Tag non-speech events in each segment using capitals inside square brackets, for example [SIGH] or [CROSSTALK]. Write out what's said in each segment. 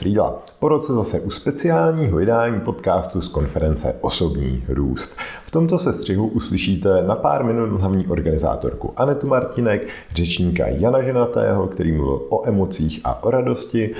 Frýdla. Po roce zase u speciálního vydání podcastu z konference Osobní růst. V tomto sestřihu uslyšíte na pár minut hlavní organizátorku Anetu Martinek, řečníka Jana Ženatého, který mluvil o emocích a o radosti,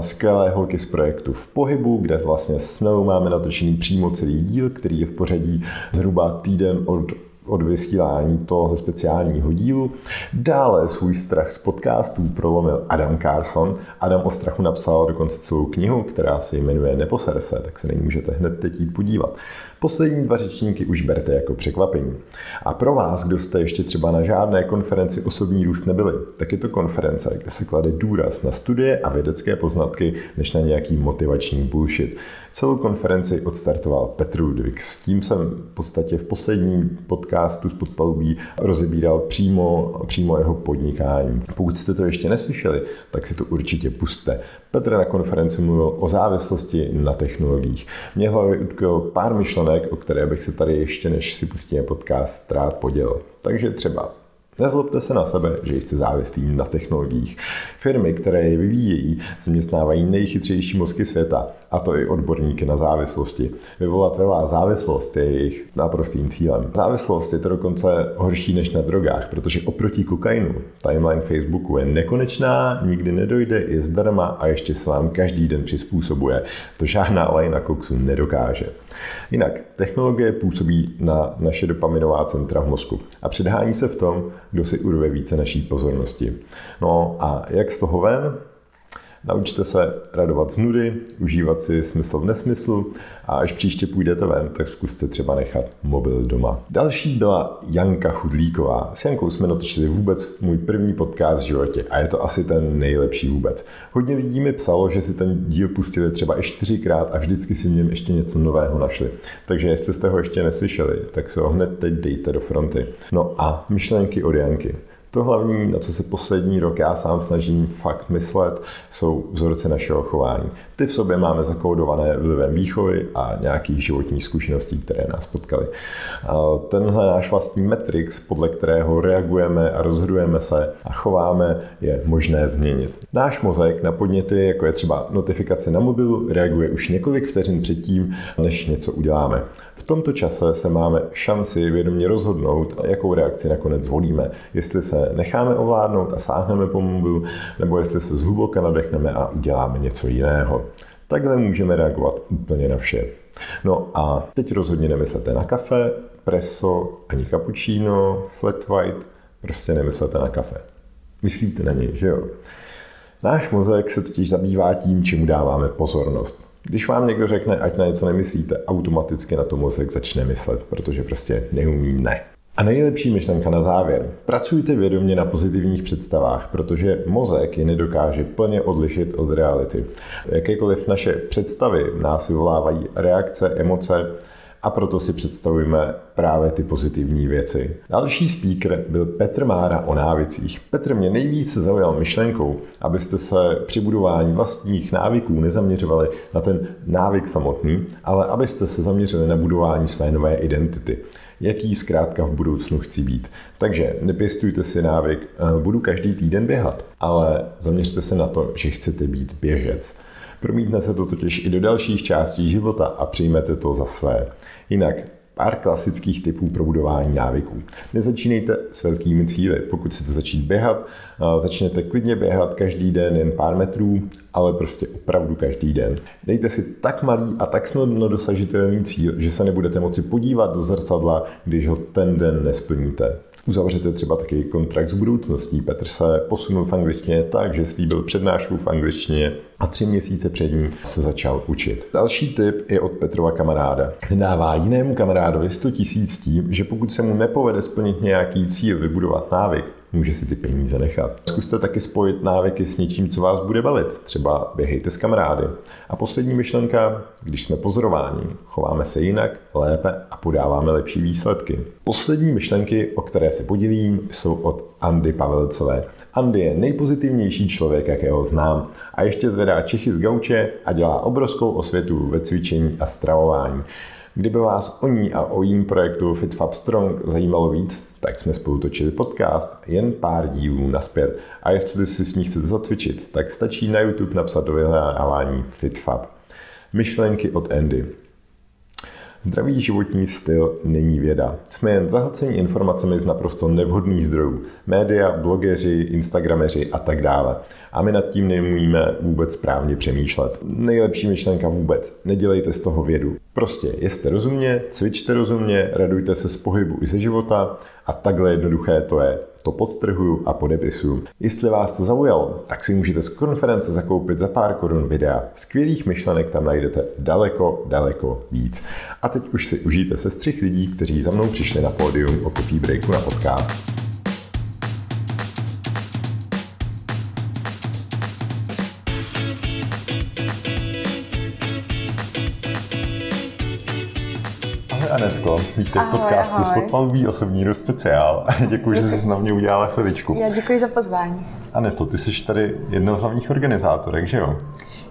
skvělé holky z projektu V pohybu, kde vlastně s Nelou máme natočený přímo celý díl, který je v pořadí zhruba týden od od vysílání toho speciálního dílu. Dále svůj strach z podcastů prolomil Adam Carson. Adam o strachu napsal dokonce celou knihu, která se jmenuje Neposer se, tak se nemůžete hned teď jít podívat. Poslední dva řečníky už berte jako překvapení. A pro vás, kdo jste ještě třeba na žádné konferenci osobní růst nebyli, tak je to konference, kde se klade důraz na studie a vědecké poznatky, než na nějaký motivační bullshit. Celou konferenci odstartoval Petr Ludvík. S tím jsem v podstatě v posledním podcastu z podpalubí rozebíral přímo, přímo jeho podnikání. Pokud jste to ještě neslyšeli, tak si to určitě puste. Petr na konferenci mluvil o závislosti na technologiích. Mě hlavě utkvěl pár myšlenek, o které bych se tady ještě, než si pustíme podcast, rád podělil. Takže třeba Nezlobte se na sebe, že jste závislí na technologiích. Firmy, které je vyvíjejí, zaměstnávají nejchytřejší mozky světa, a to i odborníky na závislosti. Vyvolat ve vás závislost je jejich naprostým cílem. Závislost je to dokonce horší než na drogách, protože oproti kokainu timeline Facebooku je nekonečná, nikdy nedojde, je zdarma a ještě se vám každý den přizpůsobuje. To žádná lajna koksu nedokáže. Jinak, technologie působí na naše dopaminová centra v mozku a předhání se v tom, kdo si urve více naší pozornosti. No a jak z toho ven? Naučte se radovat z nudy, užívat si smysl v nesmyslu a až příště půjdete ven, tak zkuste třeba nechat mobil doma. Další byla Janka Chudlíková. S Jankou jsme natočili vůbec můj první podcast v životě a je to asi ten nejlepší vůbec. Hodně lidí mi psalo, že si ten díl pustili třeba i čtyřikrát a vždycky si v něm ještě něco nového našli. Takže jestli jste ho ještě neslyšeli, tak se ho hned teď dejte do fronty. No a myšlenky od Janky. To hlavní, na co se poslední rok já sám snažím fakt myslet, jsou vzorce našeho chování. Ty v sobě máme zakódované vlivem výchovy a nějakých životních zkušeností, které nás potkaly. Tenhle náš vlastní metrix, podle kterého reagujeme a rozhodujeme se a chováme, je možné změnit. Náš mozek na podněty, jako je třeba notifikace na mobilu, reaguje už několik vteřin předtím, než něco uděláme. V tomto čase se máme šanci vědomě rozhodnout, jakou reakci nakonec zvolíme. Jestli se necháme ovládnout a sáhneme po mobilu, nebo jestli se zhluboka nadechneme a uděláme něco jiného. Takhle můžeme reagovat úplně na vše. No a teď rozhodně nemyslete na kafe, preso, ani cappuccino, flat white, prostě nemyslete na kafe. Myslíte na něj, že jo? Náš mozek se totiž zabývá tím, čemu dáváme pozornost. Když vám někdo řekne, ať na něco nemyslíte, automaticky na to mozek začne myslet, protože prostě neumí ne. A nejlepší myšlenka na závěr. Pracujte vědomě na pozitivních představách, protože mozek je nedokáže plně odlišit od reality. Jakékoliv naše představy nás vyvolávají reakce, emoce, a proto si představujeme právě ty pozitivní věci. Další speaker byl Petr Mára o návicích. Petr mě nejvíc zaujal myšlenkou, abyste se při budování vlastních návyků nezaměřovali na ten návyk samotný, ale abyste se zaměřili na budování své nové identity jaký zkrátka v budoucnu chci být. Takže nepěstujte si návyk, eh, budu každý týden běhat, ale zaměřte se na to, že chcete být běžec. Promítne se to totiž i do dalších částí života a přijmete to za své. Jinak pár klasických typů pro budování návyků. Nezačínejte s velkými cíly. Pokud chcete začít běhat, začněte klidně běhat každý den jen pár metrů, ale prostě opravdu každý den. Dejte si tak malý a tak snadno dosažitelný cíl, že se nebudete moci podívat do zrcadla, když ho ten den nesplníte. Uzavřete třeba taky kontrakt s budoucností. Petr se posunul v angličtině tak, že slíbil přednášku v angličtině a tři měsíce před ní se začal učit. Další tip je od Petrova kamaráda. Dává jinému kamarádovi 100 tisíc tím, že pokud se mu nepovede splnit nějaký cíl, vybudovat návyk, může si ty peníze nechat. Zkuste taky spojit návyky s něčím, co vás bude bavit. Třeba běhejte s kamarády. A poslední myšlenka, když jsme pozorováni, chováme se jinak, lépe a podáváme lepší výsledky. Poslední myšlenky, o které se podělím, jsou od Andy Pavelcové. Andy je nejpozitivnější člověk, jakého znám. A ještě zvedá Čechy z gauče a dělá obrovskou osvětu ve cvičení a stravování. Kdyby vás o ní a o jím projektu FitFab Strong zajímalo víc, tak jsme spolu točili podcast jen pár dílů naspět. A jestli si s ní chcete zatvičit, tak stačí na YouTube napsat do vyhledávání FitFab. Myšlenky od Andy. Zdravý životní styl není věda. Jsme jen zahlceni informacemi z naprosto nevhodných zdrojů. Média, blogeři, instagrameři a tak dále. A my nad tím neumíme vůbec správně přemýšlet. Nejlepší myšlenka vůbec. Nedělejte z toho vědu. Prostě jeste rozumně, cvičte rozumně, radujte se z pohybu i ze života a takhle jednoduché to je. To podtrhuju a podepisuju. Jestli vás to zaujalo, tak si můžete z konference zakoupit za pár korun videa. Skvělých myšlenek tam najdete daleko, daleko víc. A teď už si užijte se střih lidí, kteří za mnou přišli na pódium o coffee breaku na podcast. Anetko, vítej v podcastu Spotmalový osobní růst speciál. [LAUGHS] Děkuji, že jsi na mě udělala chviličku. Já děkuji za pozvání. Aneto, ty jsi tady jedna z hlavních organizátorek, že jo?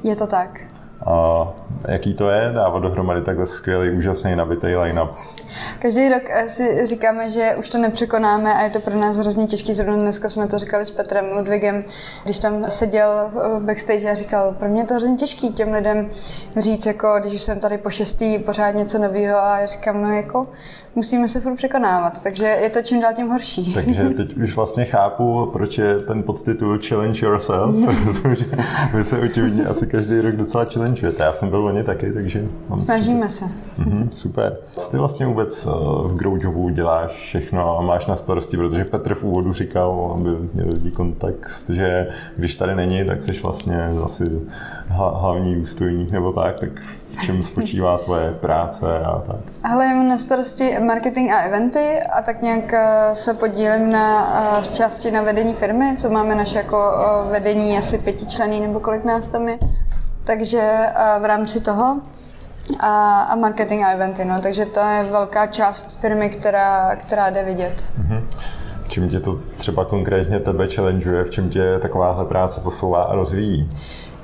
Je to tak. A jaký to je dávat dohromady takhle skvělý, úžasný, nabitý line-up? Každý rok eh, si říkáme, že už to nepřekonáme a je to pro nás hrozně těžký. Zrovna dneska jsme to říkali s Petrem Ludvigem, když tam seděl v backstage a říkal, pro mě je to hrozně těžký těm lidem říct, jako když jsem tady po šestý pořád něco nového a já říkám, no jako musíme se furt překonávat, takže je to čím dál tím horší. Takže teď už vlastně chápu, proč je ten podtitul Challenge Yourself, [LAUGHS] protože vy se očividně asi každý rok docela challengeujete. Já jsem byl loni taky, takže... Snažíme se. Mhm, super. Co ty vlastně vůbec eh, v Growjobu děláš všechno a máš na starosti, protože Petr v úvodu říkal, aby měl lidi kontext, že když tady není, tak jsi vlastně zase hlavní ústojník nebo tak, tak v čem spočívá tvoje práce a tak? Ale mám na starosti marketing a eventy a tak nějak eh, se podílím na eh, části na vedení firmy, co máme naše jako vedení asi pětičlený nebo kolik nás tam je. Takže v rámci toho a, a marketing a eventy, no, takže to je velká část firmy, která, která jde vidět. Mm-hmm. V čem tě to třeba konkrétně tebe challengeuje, v čem tě takováhle práce posouvá a rozvíjí?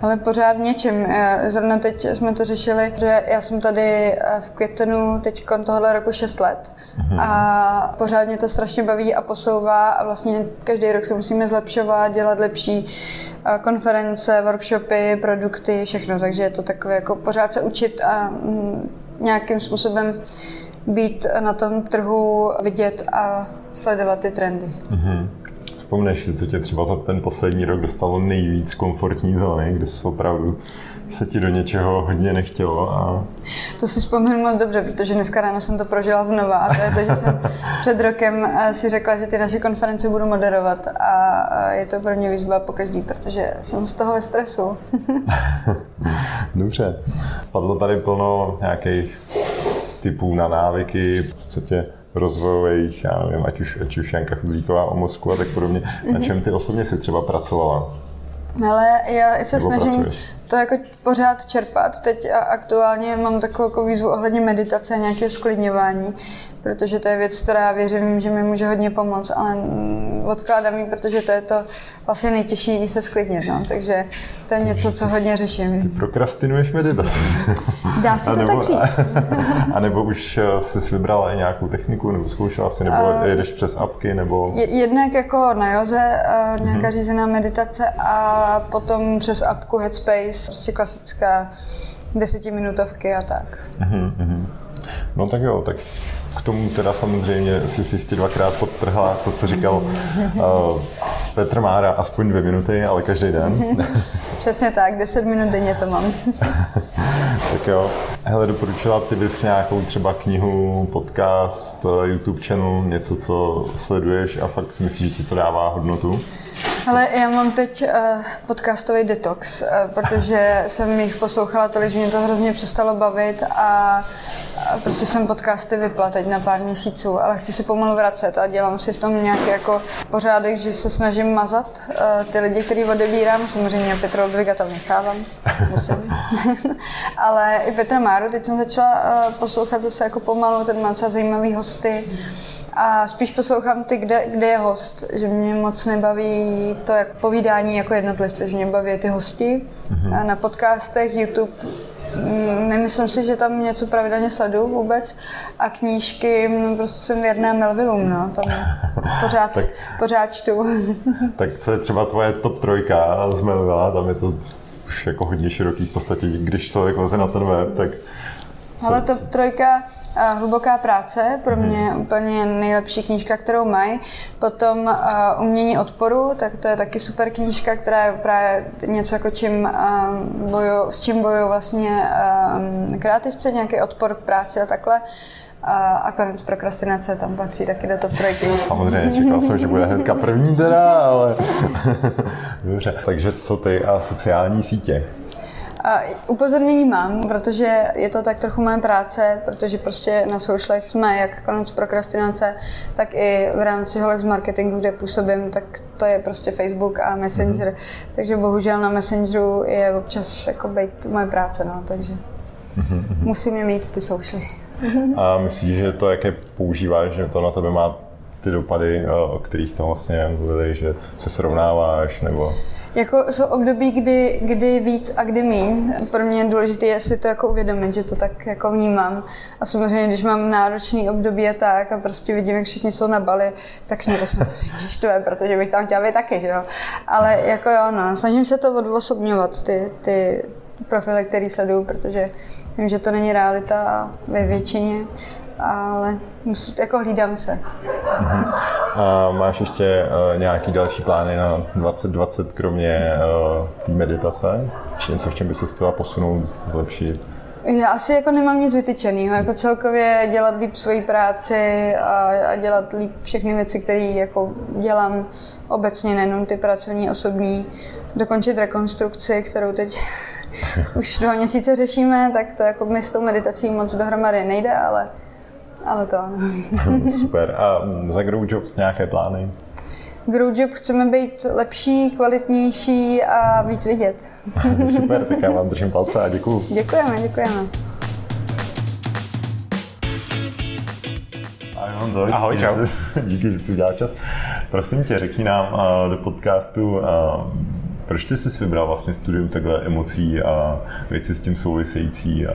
Ale pořád v něčem. Zrovna teď jsme to řešili, že já jsem tady eh, v květnu teď tohle roku 6 let mm-hmm. a pořád mě to strašně baví a posouvá a vlastně každý rok se musíme zlepšovat, dělat lepší eh, konference, workshopy, produkty, všechno, takže je to takové jako pořád se učit a mm, nějakým způsobem být na tom trhu vidět a sledovat ty trendy. Mm-hmm. Vzpomneš si, co tě třeba za ten poslední rok dostalo nejvíc komfortní zóny, kde jsi opravdu se ti do něčeho hodně nechtělo. A... To si vzpomínám moc dobře, protože dneska ráno jsem to prožila znova. A to je to, že jsem [LAUGHS] před rokem eh, si řekla, že ty naše konference budu moderovat a je to pro mě výzva po každý, protože jsem z toho ve stresu. [LAUGHS] Dobře. Padlo tady plno nějakých typů na návyky, v podstatě rozvojových, já nevím, ať už, ať už Janka Chudlíková o mozku a tak podobně. Mm-hmm. Na čem ty osobně si třeba pracovala? Ale já se Nebo snažím pracuješ? to jako pořád čerpat. Teď aktuálně mám takovou jako výzvu ohledně meditace a nějakého sklidňování, protože to je věc, která věřím, že mi může hodně pomoct, ale odkládám ji, protože to je to vlastně nejtěžší se sklidnit, no. takže to je něco, co hodně řeším. Ty prokrastinuješ meditaci. Dá se to nebo, tak říct. [LAUGHS] a nebo už eh, jsi vybrala i nějakou techniku, nebo zkoušela si, nebo uh, jedeš přes apky, nebo... Jednak jako na joze, uh, nějaká uh-huh. řízená meditace a potom přes apku Headspace, prostě klasická desetiminutovky a tak. Uh-huh, No tak jo, tak k tomu teda samozřejmě si si jistě dvakrát podtrhla to, co říkal uh, [LAUGHS] Petr Mára, aspoň dvě minuty, ale každý den. [LAUGHS] Přesně tak, 10 minut denně to mám. [LAUGHS] tak jo. Hele, doporučila ty bys nějakou třeba knihu, podcast, YouTube channel, něco, co sleduješ a fakt si myslíš, že ti to dává hodnotu? Ale já mám teď uh, podcastový detox, uh, protože jsem jich poslouchala tolik, že mě to hrozně přestalo bavit a, a prostě jsem podcasty vypla teď na pár měsíců, ale chci si pomalu vracet a dělám si v tom nějaký jako pořádek, že se snažím mazat uh, ty lidi, který odebírám. Samozřejmě Petra Ludviga tam nechávám, musím. [LAUGHS] ale i Petra Máru, teď jsem začala uh, poslouchat zase jako pomalu, ten má docela zajímavý hosty. A spíš poslouchám ty, kde, kde je host, že mě moc nebaví to jak povídání jako jednotlivce, že mě baví ty hosti. Mm-hmm. Na podcastech, YouTube mm, nemyslím si, že tam něco pravidelně sleduju vůbec a knížky, mm, prostě jsem věrná Melvillum, no, tam pořád, tak, pořád čtu. [LAUGHS] tak co je třeba tvoje top trojka z Melvilla, tam je to už jako hodně široký v podstatě, když člověk leze na ten web, tak... Ale top trojka, Hluboká práce, pro mě mm-hmm. úplně nejlepší knížka, kterou mají. Potom uh, Umění odporu, tak to je taky super knížka, která je právě něco jako čím, uh, boju, s čím bojují vlastně uh, kreativce, nějaký odpor k práci a takhle. A konec prokrastinace tam patří taky do top trojky. Samozřejmě, čekal jsem, že bude hnedka první teda, ale [LAUGHS] dobře. Takže co ty a sociální sítě? Upozornění mám, protože je to tak trochu moje práce, protože prostě na socialech jsme jak konec prokrastinace, tak i v rámci Holex Marketingu, kde působím, tak to je prostě Facebook a Messenger. Mm-hmm. Takže bohužel na Messengeru je občas jako být moje práce, no, takže mm-hmm. musím je mít ty socialy. A myslíš, že to, jaké používáš, že to na tebe má ty dopady, o kterých tam vlastně mluvili, že se srovnáváš, nebo... Jako jsou období, kdy, kdy víc a kdy míň. Pro mě je důležité je si to jako uvědomit, že to tak jako vnímám. A samozřejmě, když mám náročný období a tak a prostě vidím, jak všichni jsou na Bali, tak mě to samozřejmě štve, protože bych tam chtěla být taky, že jo. Ale jako jo, no, snažím se to odvosobňovat, ty, ty profily, které sleduju, protože vím, že to není realita ve většině ale jako hlídám se. Uh-huh. A máš ještě uh, nějaký další plány na 2020, kromě uh, té meditace? Či něco, v čem by se chtěla posunout, zlepšit? Já asi jako nemám nic vytyčeného, jako celkově dělat líp svoji práci a, a dělat líp všechny věci, které jako dělám obecně, nejenom ty pracovní, osobní, dokončit rekonstrukci, kterou teď [LAUGHS] už dva měsíce řešíme, tak to jako mi s tou meditací moc dohromady nejde, ale ale to ano. [LAUGHS] Super. A za Growjob nějaké plány? Growjob chceme být lepší, kvalitnější a víc vidět. [LAUGHS] Super, tak já vám držím palce a děkuju. Děkujeme, děkujeme. Ahoj, Ahoj, čau. [LAUGHS] Díky, že jsi udělal čas. Prosím tě, řekni nám do podcastu, proč ty jsi vybral vlastně studium takhle emocí a věci s tím související? A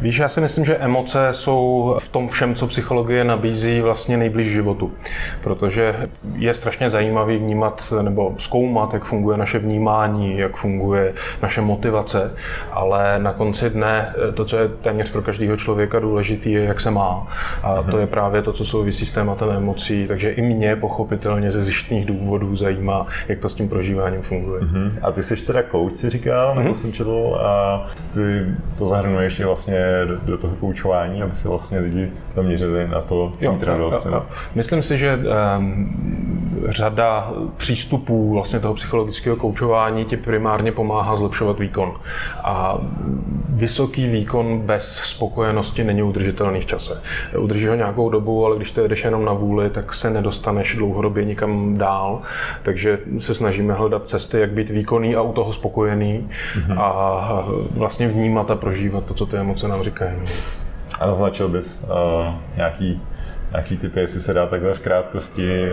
Víš, já si myslím, že emoce jsou v tom všem, co psychologie nabízí, vlastně nejblíž životu. Protože je strašně zajímavý vnímat nebo zkoumat, jak funguje naše vnímání, jak funguje naše motivace, ale na konci dne to, co je téměř pro každého člověka důležité, je, jak se má. A to je právě to, co souvisí s tématem emocí. Takže i mě pochopitelně ze zjištných důvodů zajímá, jak to s tím prožíváním funguje. Uh-huh. A ty jsi teda coach, si říkal, nebo jsem četl, a ty to zahrnuješ vlastně do, do toho koučování, aby se vlastně lidi zaměřili na to jo, radost. Jo, jo. Myslím si, že um, řada přístupů vlastně toho psychologického koučování ti primárně pomáhá zlepšovat výkon. A vysoký výkon bez spokojenosti není udržitelný v čase. Udrží ho nějakou dobu, ale když to jedeš jenom na vůli, tak se nedostaneš dlouhodobě nikam dál. Takže se snažíme hledat cesty, jak být výkonný a u toho spokojený mm-hmm. a vlastně vnímat a prožívat to, co ty emoce nám říkají. A naznačil bys uh, nějaký nějaký typy, jestli se dá takhle v krátkosti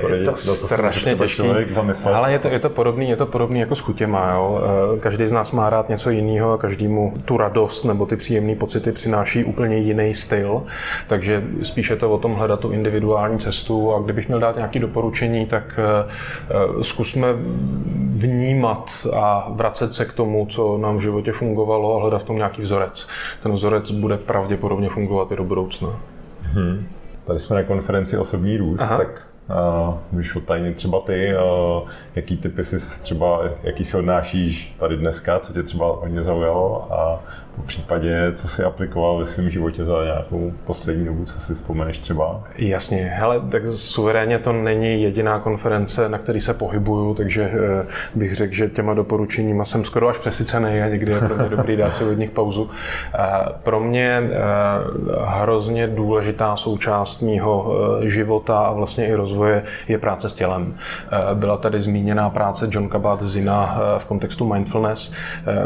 poradit, je to strašně to člověk zamyslet. Ale je to, je to podobný, je to podobný jako s chutěma, jo. Eh, každý z nás má rád něco jiného a každému tu radost nebo ty příjemné pocity přináší úplně jiný styl, takže spíše to o tom hledat tu individuální cestu a kdybych měl dát nějaké doporučení, tak uh, zkusme vnímat a vracet se k tomu, co nám v životě fungovalo a hledat v tom nějaký vzorec. Ten vzorec bude pravděpodobně fungovat i do budoucna. Hmm. Tady jsme na konferenci Osobní růst, Aha. tak uh, můžeš odtajnit třeba ty, uh, jaký typy si třeba, jaký si odnášíš tady dneska, co tě třeba hodně zaujalo a po případě, co si aplikoval ve svém životě za nějakou poslední dobu, co si vzpomeneš třeba? Jasně, hele, tak suverénně to není jediná konference, na který se pohybuju, takže eh, bych řekl, že těma doporučeníma jsem skoro až přesycený a někdy je pro mě dobrý dát si od nich pauzu. Eh, pro mě eh, hrozně důležitá součást mýho života a vlastně i rozvoje je práce s tělem. Byla tady zmíněná práce John Kabat-Zina v kontextu mindfulness,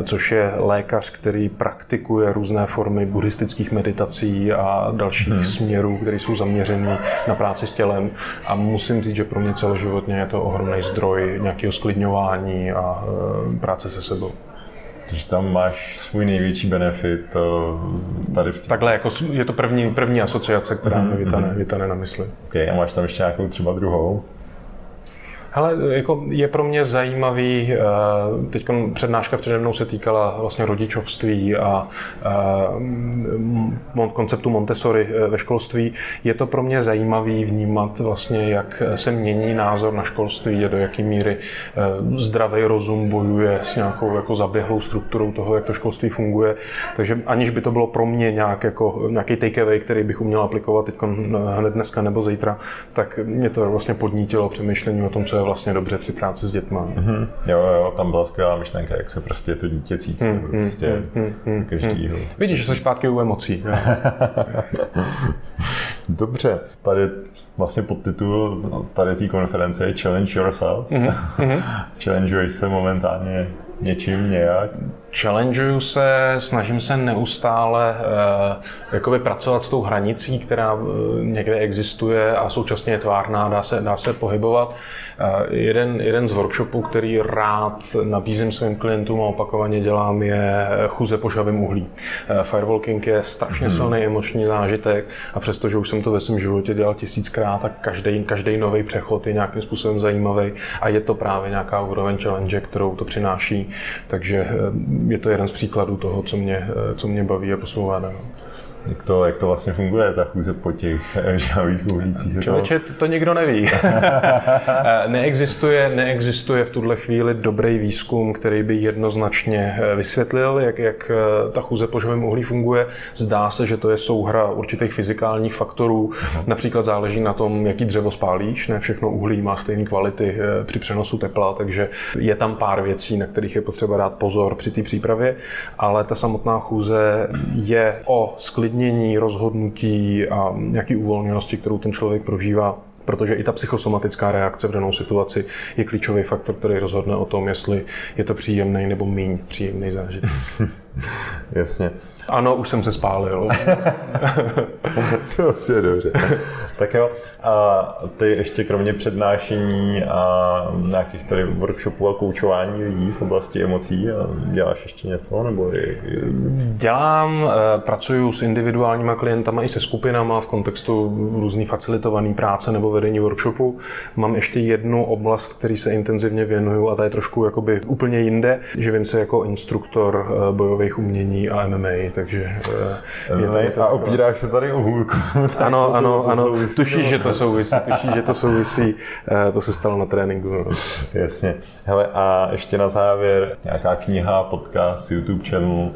což je lékař, který praktikuje praktikuje různé formy buddhistických meditací a dalších hmm. směrů, které jsou zaměřené na práci s tělem. A musím říct, že pro mě celoživotně je to ohromný zdroj nějakého sklidňování a e, práce se sebou. Takže tam máš svůj největší benefit eh, tady v Takhle, jako je to první, první asociace, která mm-hmm. mi vytane, vytane na mysli. Okay, a máš tam ještě nějakou třeba druhou? Hele, jako je pro mě zajímavý, eh, teď přednáška přede mnou se týkala vlastně rodičovství a eh, konceptu Montessori eh, ve školství. Je to pro mě zajímavý vnímat vlastně, jak se mění názor na školství a do jaké míry zdravý rozum bojuje s nějakou jako zaběhlou strukturou toho, jak to školství funguje. Takže aniž by to bylo pro mě nějak jako, nějaký takeaway, který bych uměl aplikovat teď hned dneska nebo zítra, tak mě to vlastně podnítilo přemýšlení o tom, co je vlastně dobře při práci s dětma. Mm-hmm. Jo, jo, tam byla skvělá myšlenka, jak se prostě to dítě cítí. Mm, prostě mm, mm, každýho. Mm. Vidíš, že jsi zpátky u emocí. [LAUGHS] dobře, tady vlastně podtitul tady té konference je Challenge Yourself. [LAUGHS] Mm-hmm. Challengeuješ se momentálně něčím nějak? Challengeuju se, snažím se neustále uh, jakoby pracovat s tou hranicí, která uh, někde existuje a současně je tvárná, dá se, dá se pohybovat. Uh, jeden, jeden z workshopů, který rád nabízím svým klientům a opakovaně dělám, je chuze po šavém uhlí. Uh, firewalking je strašně hmm. silný emoční zážitek a přestože už jsem to ve svém životě dělal tisíckrát, tak každý, každý nový přechod je nějakým způsobem zajímavý a je to právě nějaká úroveň challenge, kterou to přináší. Takže je to jeden z příkladů toho, co mě, co mě baví a posouvá dál. Jak to, jak to vlastně funguje, ta chůze po těch [LAUGHS] eh, žhavých uhlících? Člověče, to, to nikdo neví. [LAUGHS] Eh, neexistuje, neexistuje v tuhle chvíli dobrý výzkum, který by jednoznačně eh, vysvětlil, jak, jak ta chůze po žhavém uhlí funguje. Zdá se, že to je souhra určitých fyzikálních faktorů. Uh-huh. Například záleží na tom, jaký dřevo spálíš. Ne všechno uhlí má stejné kvality při přenosu tepla, takže je tam pár věcí, na kterých je potřeba dát pozor při té přípravě, ale ta samotná chůze je o sklidě uklidnění, rozhodnutí a nějaký uvolněnosti, kterou ten člověk prožívá protože i ta psychosomatická reakce v danou situaci je klíčový faktor, který rozhodne o tom, jestli je to příjemný nebo méně příjemný zážitek. [LAUGHS] [LAUGHS] Jasně. Ano, už jsem se spálil. [LAUGHS] dobře, dobře. Tak jo, a ty ještě kromě přednášení a nějakých tady workshopů a koučování lidí v oblasti emocí, děláš ještě něco? Nebo je... Dělám, eh, pracuji s individuálníma klientama i se skupinama v kontextu různý facilitovaný práce nebo vedení workshopu. Mám ještě jednu oblast, který se intenzivně věnuju a ta je trošku jakoby úplně jinde. Živím se jako instruktor eh, bojových umění a MMA, takže eh, je tady to... A opíráš se tady o hůlku. [LAUGHS] Ano, ano, ano. Tušíš, že to souvisí, tušíš, že to souvisí. Eh, to se stalo na tréninku. No. Jasně. Hele, a ještě na závěr nějaká kniha, podcast, YouTube channel,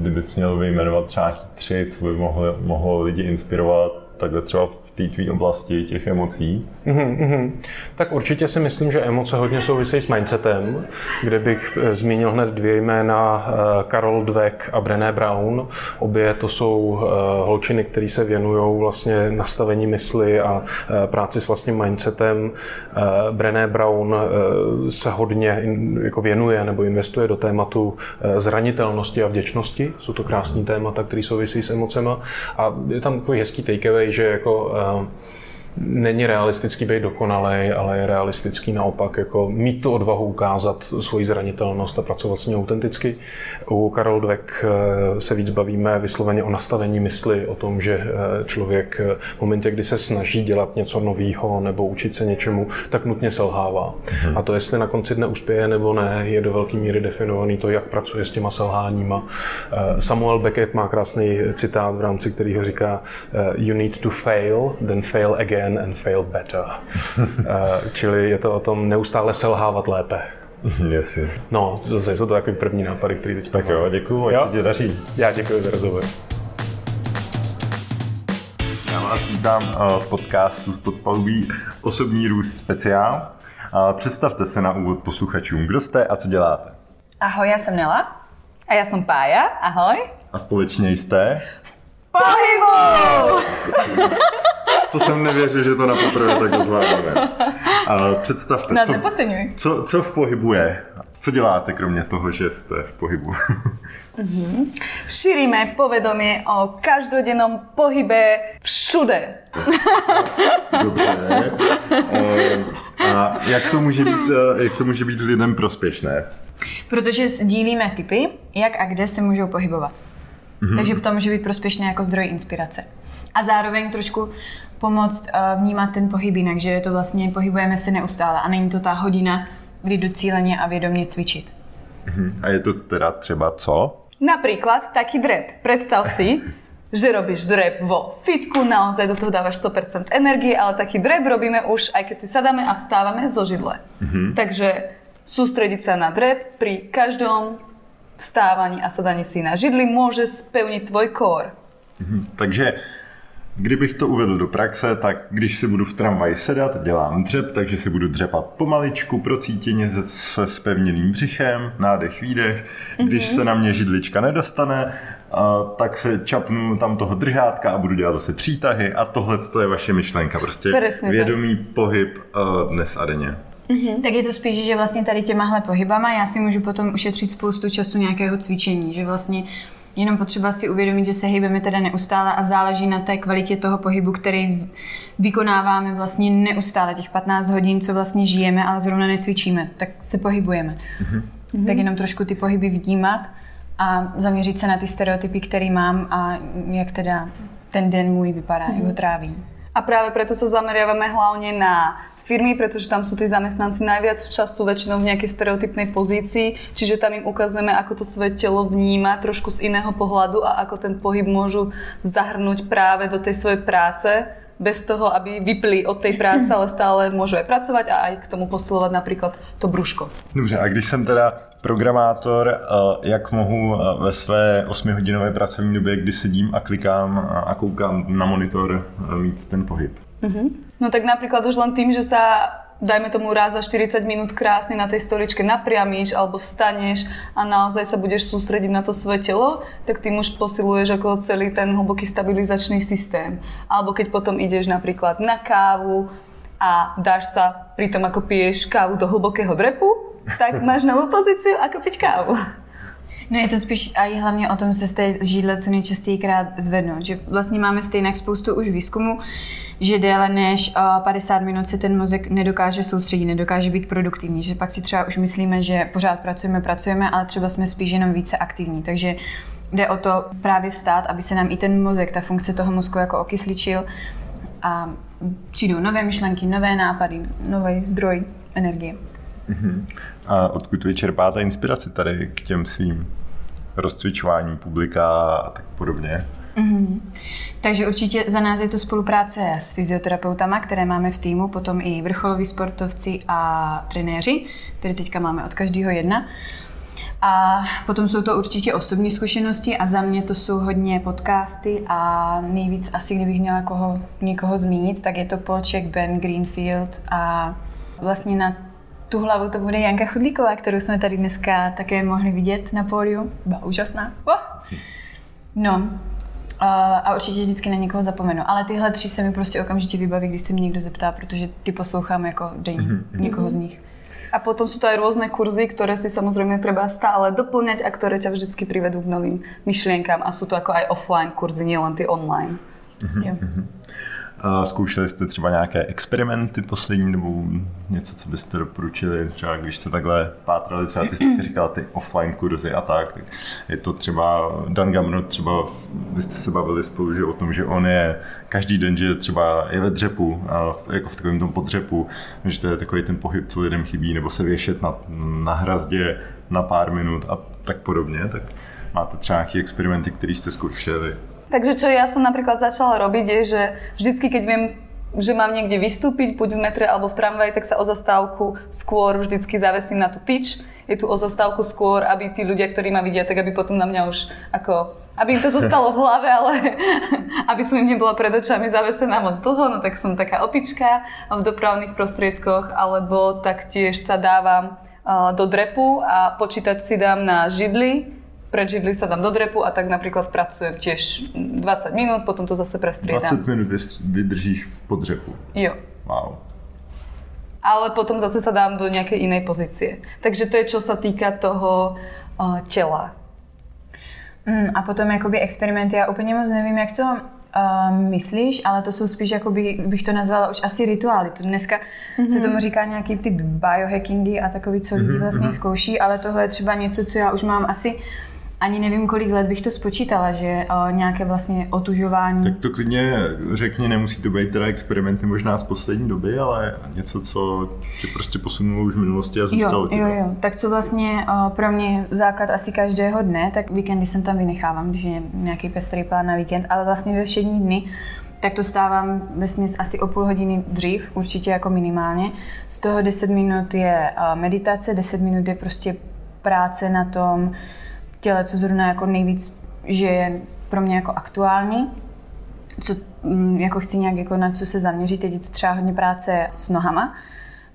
kdybys měl vyjmenovat třeba tři, co by mohlo, mohlo lidi inspirovat, takhle třeba v té tvý oblasti těch emocí? Mm-hmm. Tak určitě si myslím, že emoce hodně souvisejí s mindsetem, kde bych eh, zmínil hned dvě jména, Karol eh, Dweck a Brené Brown. Obě to jsou eh, holčiny, které se věnují vlastně nastavení mysli a práci s vlastním mindsetem. Brené Brown se hodně jako věnuje nebo investuje do tématu zranitelnosti a vděčnosti. Jsou to krásné témata, které souvisí s emocema. A je tam takový hezký takeaway, že jako Um, není realistický být dokonalý, ale je realistický naopak jako mít tu odvahu ukázat svoji zranitelnost a pracovat s ní autenticky. U Karol Dweck eh, se víc bavíme vysloveně o nastavení mysli, o tom, že eh, člověk eh, v momentě, kdy se snaží dělat něco nového nebo učit se něčemu, tak nutně selhává. Hmm. A to, jestli na konci dne uspěje nebo ne, je do velké míry definovaný to, jak pracuje s těma selháníma. Samuel Beckett má krásný citát, v rámci kterého říká You need to fail, then fail again again and fail better. uh, [LAUGHS] čili je to o tom neustále selhávat lépe. Jasně. No, zase jsou to takový první nápady, který teď Tak jo, děkuju, ať se ti daří. Já děkuji za rozhovor. Já vás vítám v podcastu z podpalubí Osobní růst speciál. Představte se na úvod posluchačům, kdo jste a co děláte. Ahoj, já jsem Nela. A já jsem Pája. Ahoj. A společně jste? V pohybu! [LAUGHS] to jsem nevěřil, že to na poprvé tak zvládneme. A představte, Nás co, co, co v pohybu je? Co děláte, kromě toho, že jste v pohybu? Mm-hmm. Šírime povedomie o každodennom pohybe všude. Dobře. A jak to může být, jak to může být lidem prospěšné? Protože sdílíme typy, jak a kde se můžou pohybovat. Mm-hmm. Takže to může být prospěšné jako zdroj inspirace. A zároveň trošku pomoct uh, vnímat ten pohyb jinak, že je to vlastně pohybujeme se neustále a není to ta hodina, kdy docíleně a vědomě cvičit. Mm-hmm. A je to teda třeba co? Napríklad taký drep. Predstav si, [LAUGHS] že robíš drep vo fitku, naozaj do toho dávaš 100% energie, ale taký drep robíme už aj keď si sadáme a vstávame zo židle. Mm-hmm. Takže sústrediť sa na drep pri každom vstávaní a sadaní si na židli môže spevniť tvoj kór. Mm-hmm. Takže Kdybych to uvedl do praxe, tak když si budu v tramvaji sedat, dělám dřep, takže si budu dřepat pomaličku, procítěně se spevněným břichem, nádech, výdech. Když mm-hmm. se na mě židlička nedostane, a, tak se čapnu tam toho držátka a budu dělat zase přítahy a tohle to je vaše myšlenka, prostě Presně vědomý tak. pohyb dnes a denně. Mm-hmm. Tak je to spíš, že vlastně tady těmahle pohybama já si můžu potom ušetřit spoustu času nějakého cvičení, že vlastně Jenom potřeba si uvědomit, že se hýbeme teda neustále a záleží na té kvalitě toho pohybu, který vykonáváme vlastně neustále, těch 15 hodin, co vlastně žijeme, ale zrovna necvičíme, tak se pohybujeme. Mm-hmm. Tak jenom trošku ty pohyby vnímat a zaměřit se na ty stereotypy, které mám a jak teda ten den můj vypadá, mm-hmm. jak ho trávím. A práve preto sa zameriavame hlavne na firmy, pretože tam sú tí zamestnanci najviac času väčšinou v nejakej stereotypnej pozícii, čiže tam im ukazujeme, ako to svoje telo vníma trošku z iného pohľadu a ako ten pohyb môžu zahrnúť práve do tej svojej práce, bez toho, aby vypli od tej práce, ale stále môžu aj pracovať a aj k tomu posilovať napríklad to brúško. Dobře, a když jsem teda programátor, eh, jak mohu eh, ve své 8-hodinové pracovní době, kdy sedím a klikám a koukám na monitor, eh, mít ten pohyb? Uh-huh. No tak napríklad už len tým, že sa dajme tomu raz za 40 minút krásne na tej stoličke napriamíš alebo vstaneš a naozaj sa budeš sústrediť na to svoje telo, tak tým už posiluješ ako celý ten hlboký stabilizačný systém. Alebo keď potom ideš napríklad na kávu a dáš sa pri tom, ako piješ kávu do hlbokého drepu, tak máš novou pozíciu, ako piť kávu. No je to spíš a i hlavně o tom se z té židle co nejčastěji krát zvednout. Že vlastně máme stejně spoustu už výzkumu, že déle než 50 minut se ten mozek nedokáže soustředit, nedokáže být produktivní. Že pak si třeba už myslíme, že pořád pracujeme, pracujeme, ale třeba jsme spíš jenom více aktivní. Takže jde o to právě vstát, aby se nám i ten mozek, ta funkce toho mozku jako okysličil a přijdou nové myšlenky, nové nápady, nový zdroj energie. Uh-huh. A odkud vy čerpáte inspiraci tady k těm svým rozcvičování publika a tak podobně? Mm-hmm. Takže určitě za nás je to spolupráce s fyzioterapeutama, které máme v týmu, potom i vrcholoví sportovci a trenéři, které teďka máme od každého jedna. A potom jsou to určitě osobní zkušenosti a za mě to jsou hodně podcasty a nejvíc asi, kdybych měla koho, někoho zmínit, tak je to Polček, Ben Greenfield a vlastně na tu hlavu to bude Janka Chudlíková, kterou jsme tady dneska také mohli vidět na pódiu. Byla úžasná. Oh. No, a určitě vždycky na někoho zapomenu. Ale tyhle tři se mi prostě okamžitě vybaví, když se mě někdo zeptá, protože ty poslouchám jako denně mm-hmm. někoho z nich. A potom sú to aj rôzne kurzy, ktoré si samozrejme treba stále doplňať a ktoré ťa vždycky privedú k novým myšlienkám. A sú to ako aj offline kurzy, nielen ty online. Mm-hmm. Zkoušeli jste třeba nějaké experimenty poslední nebo něco, co byste doporučili, třeba když jste takhle pátrali, třeba ty jste [CLEARS THROAT] říkala ty offline kurzy a tak, tak je to třeba Dan Gamno, třeba vy jste se bavili spolu že o tom, že on je každý den, že třeba je ve dřepu, a jako v takovém tom podřepu, že to je takový ten pohyb, co lidem chybí, nebo se věšet na, na hrazdě na pár minut a tak podobně, tak máte třeba nějaké experimenty, které jste zkoušeli? Takže čo ja som napríklad začala robiť je, že vždycky, keď viem, že mám niekde vystúpiť, buď v metre alebo v tramvaji, tak sa o zastávku skôr vždycky zavesím na tú tyč. Je tu o zastávku skôr, aby tí ľudia, ktorí ma vidia, tak aby potom na mňa už ako aby im to [LAUGHS] zostalo v hlave, ale [LAUGHS] aby som im nebola pred očami zavesená moc dlho, no tak som taká opička v dopravných prostriedkoch, alebo taktiež sa dávam do drepu a počítač si dám na židli, pred židli sa dám do drepu a tak napríklad pracujem tiež 20 minút, potom to zase prestriedam. 20 minút vydržíš v podřepu? Jo. Wow. Ale potom zase sa dám do nejakej inej pozície. Takže to je, čo sa týka toho uh, tela. Mm, a potom jakoby experimenty, já úplně moc nevím, jak to Uh, myslíš, ale to jsou spíš, jako by, bych to nazvala už asi rituály. To dneska mm-hmm. se tomu říká nějaký typ biohackingy a takový, co lidi vlastně zkouší, ale tohle je třeba něco, co já už mám asi ani nevím, kolik let bych to spočítala, že uh, nějaké vlastně otužování. Tak to klidně řekni, nemusí to být teda experimenty možná z poslední doby, ale něco, co tě prostě posunulo už v minulosti a zůstalo jo, jo, jo. Tak co vlastně uh, pro mě základ asi každého dne, tak víkendy jsem tam vynechávám, když je nějaký pestrý plán na víkend, ale vlastně ve všední dny tak to stávám ve směs asi o půl hodiny dřív, určitě jako minimálně. Z toho 10 minut je meditace, 10 minut je prostě práce na tom, těle, co zrovna jako nejvíc, že je pro mě jako aktuální, co mm, jako chci nějak jako na co se zaměřit, teď je to třeba hodně práce s nohama,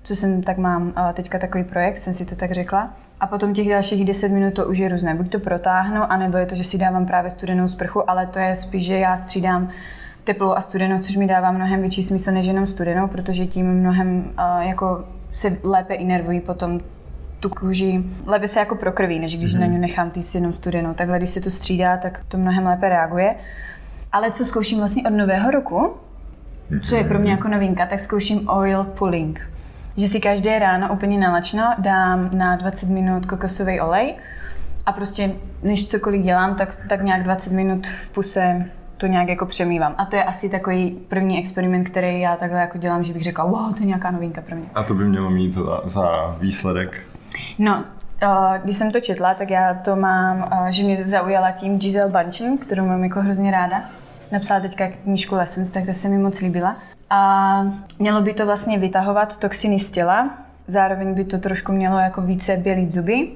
co jsem tak mám teďka takový projekt, jsem si to tak řekla. A potom těch dalších 10 minut to už je různé. Buď to protáhnu, anebo je to, že si dávám právě studenou sprchu, ale to je spíš, že já střídám teplou a studenou, což mi dává mnohem větší smysl než jenom studenou, protože tím mnohem uh, jako se lépe inervují potom tu kůži lépe se jako prokrví, než když mm-hmm. na ní nechám týct jenom studenou. Takhle, když se to střídá, tak to mnohem lépe reaguje. Ale co zkouším vlastně od nového roku, co je pro mě jako novinka, tak zkouším oil pulling. Že si každé ráno úplně nalačno dám na 20 minut kokosový olej a prostě než cokoliv dělám, tak, tak nějak 20 minut v puse to nějak jako přemývám. A to je asi takový první experiment, který já takhle jako dělám, že bych řekla, wow, to je nějaká novinka pro mě. A to by mělo mít za, za výsledek No, Uh, když jsem to četla, tak já to mám, uh, že mě zaujala tím Giselle Bunchen, kterou mám jako hrozně ráda. Napsala teďka knížku Lessons, tak ta se mi moc líbila. A mělo by to vlastně vytahovat toxiny z těla, zároveň by to trošku mělo jako více bělit zuby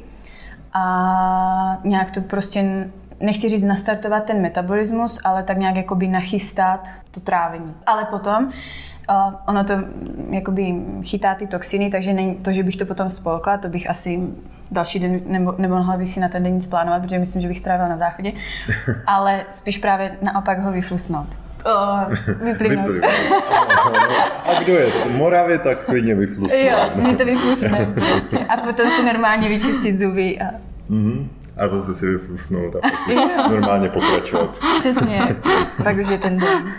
a nějak to prostě, nechci říct nastartovat ten metabolismus, ale tak nějak jakoby nachystat to trávení. Ale potom Uh, ono to mm, jakoby chytá ty toxiny, takže není to, že bych to potom spolkla, to bych asi další den, nebo, nebo mohla bych si na ten den nic plánovat, protože myslím, že bych strávila na záchodě, [LAUGHS] ale spíš právě naopak ho vyflusnout. Uh, vyplynout. A kdo je z Moravy, tak klidně vyflusne. Jo, mě to vyflusne. [LAUGHS] A potom si normálně vyčistit zuby. A... Mm-hmm. A zase si vyflusnout a [LAUGHS] normálně pokračovat. Přesně, je ten den.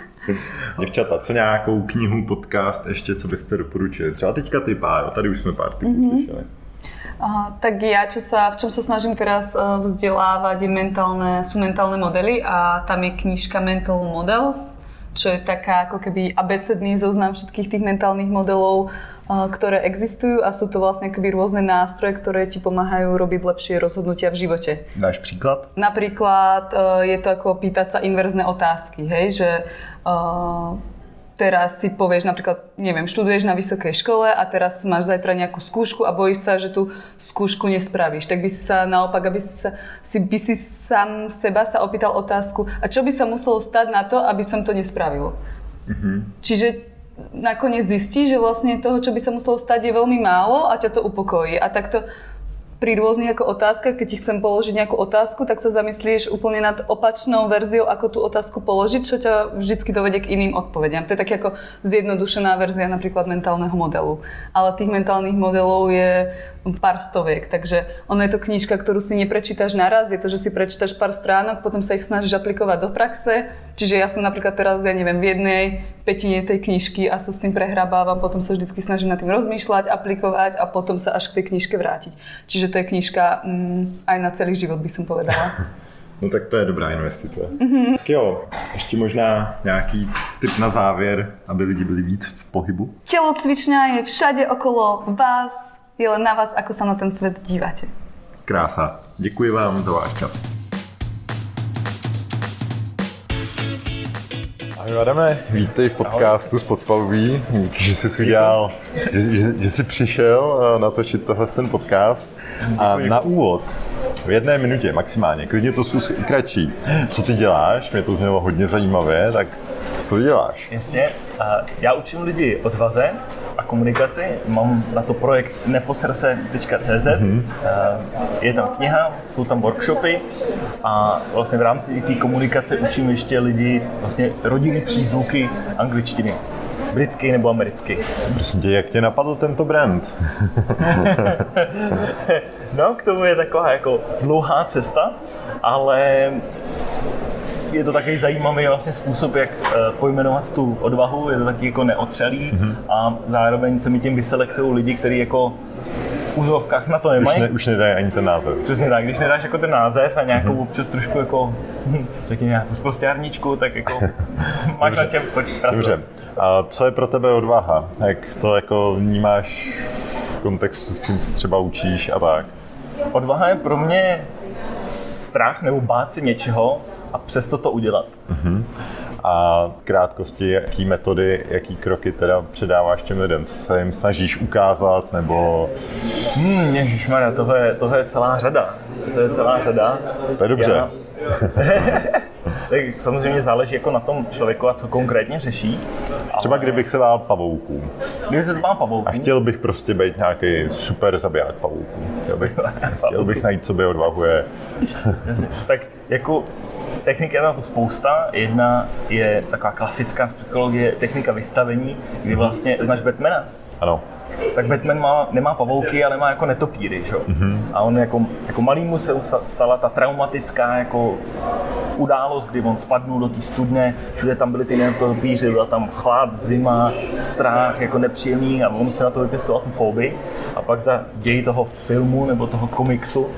Děvčata, co nějakou knihu, podcast ještě, co byste doporučili? Třeba teďka ty pár, tady už jsme pár typů mm-hmm. slyšeli. Aha, tak ja, čo sa, v čom sa snažím teraz uh, vzdelávať, je mentálne, sú mentálne modely a tam je knižka Mental Models, čo je taká ako keby abecedný zoznam všetkých tých mentálnych modelov, ktoré existujú a sú to vlastne akoby rôzne nástroje, ktoré ti pomáhajú robiť lepšie rozhodnutia v živote. Dáš príklad? Napríklad je to ako pýtať sa inverzné otázky, hej, že uh, teraz si povieš napríklad, neviem, študuješ na vysokej škole a teraz máš zajtra nejakú skúšku a bojíš sa, že tú skúšku nespravíš. Tak by si sa naopak, aby si, sa, si, by si sám seba sa opýtal otázku, a čo by sa muselo stať na to, aby som to nespravil. Mm-hmm. Čiže nakoniec zistí, že vlastne toho, čo by sa muselo stať, je veľmi málo a ťa to upokojí. A takto pri rôznych ako otázkach, keď ti chcem položiť nejakú otázku, tak sa zamyslíš úplne nad opačnou verziou, ako tú otázku položiť, čo ťa vždycky dovedie k iným odpovediam. To je tak ako zjednodušená verzia napríklad mentálneho modelu. Ale tých mentálnych modelov je pár stoviek, takže ono je to knižka, ktorú si neprečítaš naraz, je to, že si prečítaš pár stránok, potom sa ich snažíš aplikovať do praxe. Čiže ja som napríklad teraz, ja neviem, v jednej petine tej knižky a sa s tým prehrabávam, potom sa vždycky snažím nad tým rozmýšľať, aplikovať a potom sa až k tej knižke vrátiť. Čiže to je knižka mm, aj na celý život, by som povedala. [LAUGHS] No tak to je dobrá investice. Mm-hmm. Tak jo, ještě možná nějaký tip na závěr, aby lidi byli víc v pohybu. Tělocvičňa je všade okolo vás, je len na vás, ako sa na ten svět díváte. Krása. Děkuji vám za váš čas. Ahoj Adame, vítej v podcastu z Podpaluví, že jsi udělal, že, že, že jsi přišel eh, natočit tohle ten podcast. A na úvod, v jedné minutě maximálně, klidně to jsou i kratší. Co ty děláš? Mě to znělo hodně zajímavě, tak co ty děláš? Jasně, já učím lidi odvaze a komunikaci. Mám na to projekt neposrse.cz. Mm-hmm. Je tam kniha, jsou tam workshopy a vlastně v rámci té komunikace učím ještě lidi vlastně rodinný přízvuky angličtiny britský nebo americký. Prosím tě, jak tě napadl tento brand? [LAUGHS] no, k tomu je taková jako dlouhá cesta, ale je to takový zajímavý vlastně způsob, jak eh, pojmenovat tu odvahu, je to taky jako neotřelý Mhm. a zároveň se mi tím vyselektují lidi, kteří jako v úzovkách na to Už, nemají. ne, už nedají ani ten název. Přesně tak, když nedáš jako ten název a nějakou Mhm. občas trošku jako, hm, řekněme nějakou sprostěrničku, tak jako [LAUGHS] máš na pracovat. Dobře. A co je pro tebe odvaha? Jak to jako vnímáš v kontextu s tím, co třeba učíš a tak? Odvaha je pro mě strach nebo bát se něčeho a přesto to udělat. A v krátkosti, jaký metody, jaký kroky teda předáváš těm lidem? Co se jim snažíš ukázat, nebo Hmm, ježišmarja, toho je, toho je celá řada. To je celá řada. to je dobře. Já- [LAUGHS] tak samozřejmě záleží jako na tom člověku a co konkrétně řeší. Třeba kdybych se bál pavouků Kdyby se zbál pavouků, a chtěl bych prostě být nějaký super zabiják pavouků. Chtěl bych, [LAUGHS] chtěl bych najít, co by odvahu je. Jasně. tak jako technik je na to spousta. Jedna je taková klasická z psychologie, technika vystavení, kdy vlastně, znáš Batmana? Ano. tak Batman má, nemá pavouky, ale má jako netopíry, že? Mm-hmm. A on jako, jako malýmu se stala ta traumatická jako událost, kdy on spadnul do té studny, všude tam byly ty netopíři, byla tam chlad, zima, strach, jako nepříjemný a on se na to vypěstoval tu fobii. A pak za ději toho filmu nebo toho komiksu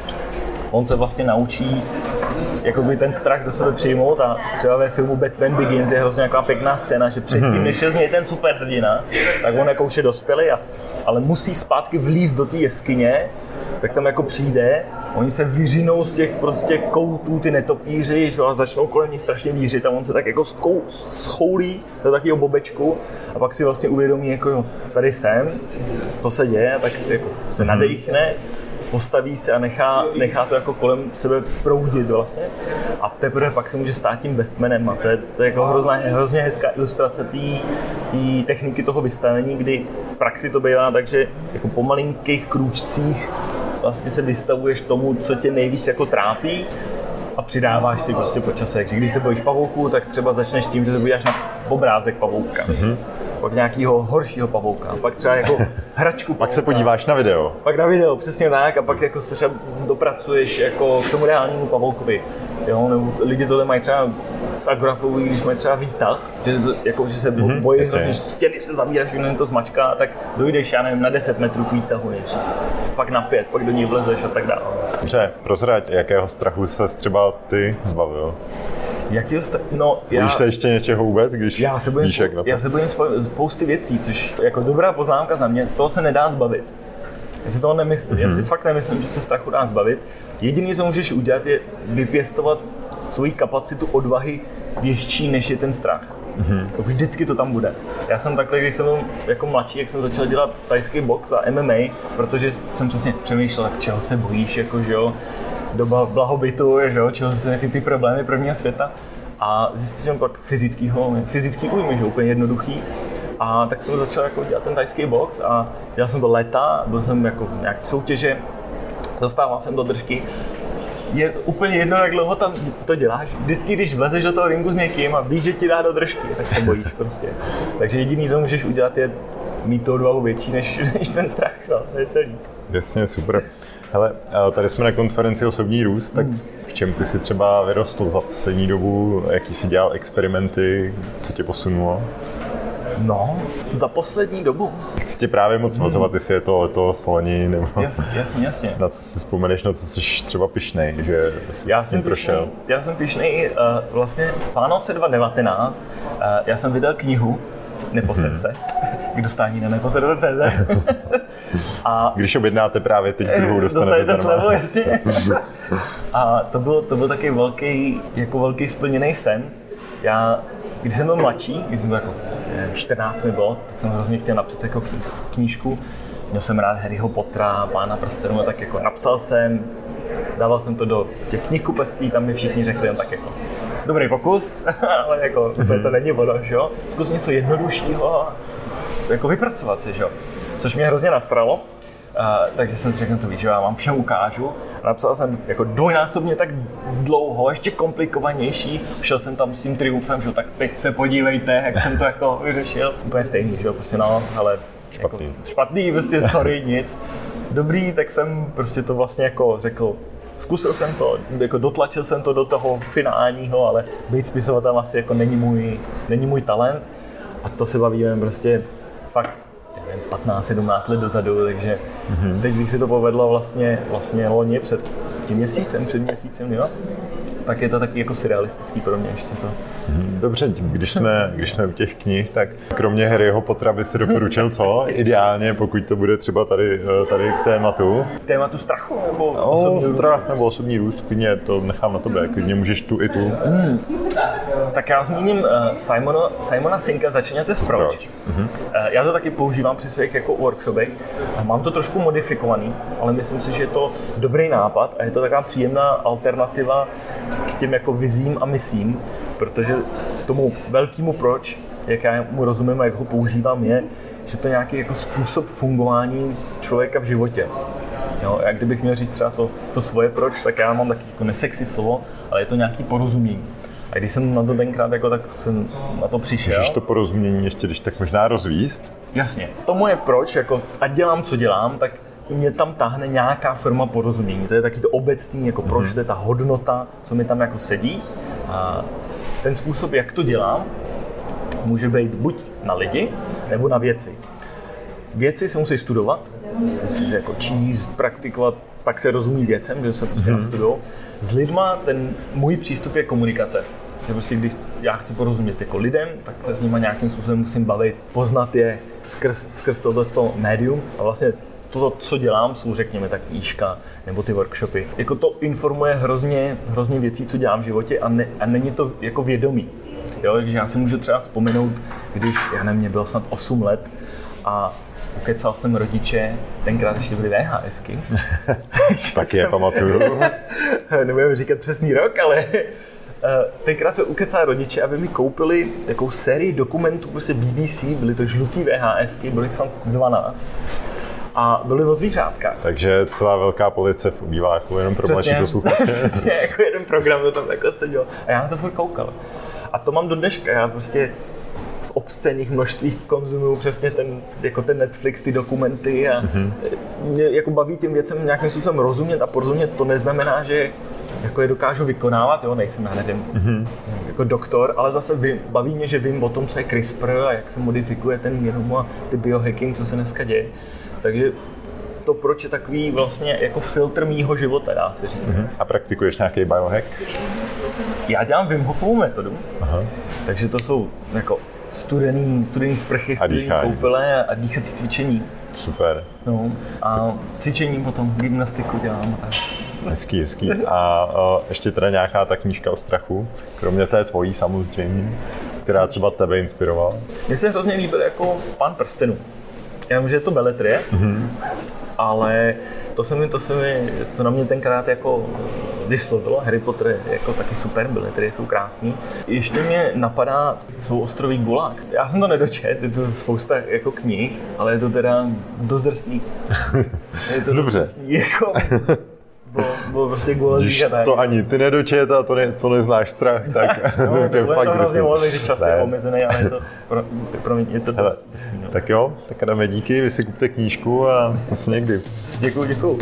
on se vlastně naučí jakoby ten strach do sebe přijmout a třeba ve filmu Batman Begins je hrozně nějaká pěkná scéna, že předtím, než je z něj ten superhrdina, tak on jako už je dospělý, a, ale musí zpátky vlízt do té jeskyně, tak tam jako přijde, oni se vyřinou z těch prostě koutů, ty netopíři, že, a začnou kolem ní strašně vířit a on se tak jako skou, schoulí do takového bobečku a pak si vlastně uvědomí, jako jo, tady jsem, to se děje, tak jako se nadechne, postaví se a nechá, nechá to jako kolem sebe proudit vlastně. A teprve pak se může stát tím Batmanem a to je, to je jako hrozná, hrozně hezká ilustrace té techniky toho vystavení, kdy v praxi to bývá tak, že jako po malinkých krůčcích vlastně se vystavuješ tomu, co tě nejvíc jako trápí a přidáváš si prostě po čase. Když se bojíš pavouků, tak třeba začneš tím, že se podíváš na obrázek pavouka. Mm-hmm. Pak nějakého horšího pavouka. Pak třeba jako [LAUGHS] hračku Pak se pavouka. podíváš na video. Pak na video, přesně tak, a pak jako se třeba dopracuješ jako k tomu reálnému pavoukovi. Jo, nebo lidi tohle mají třeba z agorafovu, když mají třeba výtah, že, jako, že se mm-hmm, bojí hrozně, že stěny se zavíráš, všechno to zmačká, tak dojdeš, já nevím, na 10 metrů k výtahu nejdřív. Pak na 5, pak do ní vlezeš a tak dále. Dobře, prozrať, jakého strachu se třeba ty zbavil? Jaký sta- no, já, Bojíš se ještě něčeho vůbec, když já se bojím, jak na to? já se bojím spo- spousty věcí, což jako dobrá poznámka za mě, z toho se nedá zbavit. Já si, toho nemysl- já si fakt nemyslím, že se strachu dá zbavit. Jediné, co můžeš udělat, je vypěstovat svoji kapacitu odvahy větší, než je ten strach. Mm-hmm. Vždycky to tam bude. Já jsem takhle, když jsem byl jako mladší, jak jsem začal dělat tajský box a MMA, protože jsem přesně přemýšlel, tak čeho se bojíš, jako, že jo, doba blahobytu, že jo, čeho jsou ty, ty problémy prvního světa. A zjistil jsem pak fyzickýho, fyzický újmy, že úplně jednoduchý. A tak jsem začal jako dělat ten tajský box a dělal jsem to léta, byl jsem jako v nějaký soutěže, dostával jsem do držky. Je úplně jedno, jak dlouho tam to děláš. Vždycky, když vlezeš do toho ringu s někým a víš, že ti dá do držky, tak se bojíš prostě. Takže jediný, co můžeš udělat, je mít tu odvahu větší než, [LAUGHS] než ten strach. No, to je celý. Jasně, super. Hele, tady jsme na konferenci Osobní růst, tak Hmm. v čem ty jsi třeba vyrostl za poslední dobu, jaký jsi dělal experimenty, co tě posunulo? No, za poslední dobu. Chci tě právě moc svazovat, jestli je to letos, loni, nebo Jasně, jasně, jasně. na co si vzpomeneš, na co jsi třeba pišnej, že jsi Já jsem prošel. pišnej, já jsem pišnej, uh, vlastně Vánoce 2019, uh, já jsem vydal knihu Neposer se, k dostání na neposer.cz [LAUGHS] a Když objednáte právě teď druhou, [LAUGHS] dostanete, dostanete slevu, jasně. [LAUGHS] A to byl, to byl takový velký, jako velký splněný sen. Já, když jsem byl mladší, když jsem byl jako nevím, 14 mi bylo, tak jsem hrozně chtěl napsat jako knížku. Měl jsem rád Harryho Pottera, Pána prstenů, tak jako napsal jsem, dával jsem to do těch knihkupectví, tam mi všichni řekli jen tak jako dobrý pokus, [LAUGHS] ale jako mm-hmm. to není ono, že jo? Zkus něco jednoduššího a jako vypracovat si, že jo? Což mě hrozně nasralo, Uh, takže jsem si řekl, to víš, že já vám všem ukážu. Napsal jsem jako dvojnásobně tak dlouho, ještě komplikovanější. Šel jsem tam s tím triumfem, že tak teď se podívejte, jak jsem to jako vyřešil. [LAUGHS] Úplně stejný, že jo, prostě no, ale Špatný. Jako, špatný, prostě sorry, nic. Dobrý, tak jsem prostě to vlastně jako řekl zkusil jsem to, jako dotlačil jsem to do toho finálního, ale být spisovatelem asi jako není můj, není můj talent. A to se bavíme prostě fakt 15-17 let dozadu, takže mm-hmm. teď, když se to povedlo vlastně, vlastně loni před tím měsícem, před měsícem, jo, tak je to taky jako surrealistický pro mě ještě to. Dobře, když jsme, když jsme u těch knih, tak kromě Harryho Pottera by si doporučil co? Ideálně, pokud to bude třeba tady, eh, tady k tématu. K tématu strachu nebo no, osobní strach růst? nebo osobní růst, klidně to nechám na tebe, klidně můžeš tu i tu. Hmm. Tak já zmíním uh, Simona, Simona Sinka, začněte s proč. proč? Uh, já to taky používám při svých jako workshopech. Mám to trošku modifikovaný, ale myslím si, že je to dobrý nápad a je to taková příjemná alternativa k těm jako vizím a misím, protože tomu velkému proč, jak já mu rozumím a jak ho používám, je, že to je nějaký jako způsob fungování člověka v životě. Jo, jak kdybych měl říct třeba to, to svoje proč, tak já mám taky jako nesexy slovo, ale je to nějaký porozumění. A když jsem na to tenkrát, jako, tak jsem na to přišel. Můžeš to porozumění ještě, když tak možná rozvíst? Jasně. To moje proč, jako, ať dělám, co dělám, tak mě tam tahne nějaká forma porozumění. To je taky to obecný, jako proč to je ta hodnota, co mi tam jako sedí. A ten způsob, jak to dělám, může být buď na lidi, nebo na věci. Věci se musí studovat, musí se jako číst, praktikovat, pak se rozumí věcem, že se prostě mm-hmm. nastudují. S lidma ten můj přístup je komunikace. Že prostě když já chci porozumět jako lidem, tak se s nimi nějakým způsobem musím bavit, poznat je skrz, skrz tohle médium a vlastně to, co dělám, jsou řekněme tak knížka nebo ty workshopy. Jako to informuje hrozně, hrozně věcí, co dělám v životě a, ne, a není to jako vědomí. Jo, takže já si můžu třeba vzpomenout, když, já nevím, mě bylo snad 8 let a ukecal jsem rodiče, tenkrát ještě byly VHSky. [LAUGHS] Taky je [LAUGHS] pamatuju. [LAUGHS] Nebudeme říkat přesný rok, ale eh, tenkrát se ukecal rodiče, aby mi koupili takovou sérii dokumentů, prostě BBC, byly to žlutý VHSky, byly tam 12 a byly o zvířátka. Takže celá velká police v obýváku, jenom pro mladší posluchače. [LAUGHS] Přesně, jako jeden program to tam takhle seděl. A já na to furt koukal. A to mám do dneška. Já prostě v obscených množstvích konzumuju přesně ten, jako ten Netflix, ty dokumenty a mm-hmm. mě jako baví těm věcem nějakým způsobem rozumět a porozumět. To neznamená, že jako je dokážu vykonávat, jo, nejsem, já nevím, mm-hmm. jako doktor, ale zase vím, baví mě, že vím o tom, co je CRISPR a jak se modifikuje ten genom a ty biohacking, co se dneska děje. Takže to proč je takový vlastně jako filtr mýho života, dá se říct. Mm-hmm. A praktikuješ nějaký biohack? Já dělám Wim Hofovou metodu, Aha. takže to jsou jako studený, studený sprchy, studený koupele a dýchací cvičení. Super. No, a cvičení potom, gymnastiku dělám a tak. Hezký, hezký. A uh, ještě teda nějaká ta knížka o strachu, kromě té tvojí samozřejmě, která třeba tebe inspirovala? Mně se hrozně líbil jako Pán prstenů. Já vím, že je to beletrie, mm-hmm. ale to se mi, to se mi, to na mě tenkrát jako vyslovilo. Harry Potter je jako taky super, beletrie jsou krásný. Ještě mě napadá jsou ostrový Gulag. Já jsem to nedočet, je to spousta jako knih, ale je to teda dost drsný. [LAUGHS] Je to Dobře. Dost drsný, jako [LAUGHS] bylo, bylo prostě gulový tak. To ani ty nedočet a to, ne, to neznáš strach, [LAUGHS] tak no, [LAUGHS] to, to je fakt to hrozně moc, když čas ne. je omezený, ale je to, [LAUGHS] pro, pro mě je to dost drsný. No. Tak jo, tak dáme díky, vy si kupte knížku a zase někdy. Děkuju, děkuju.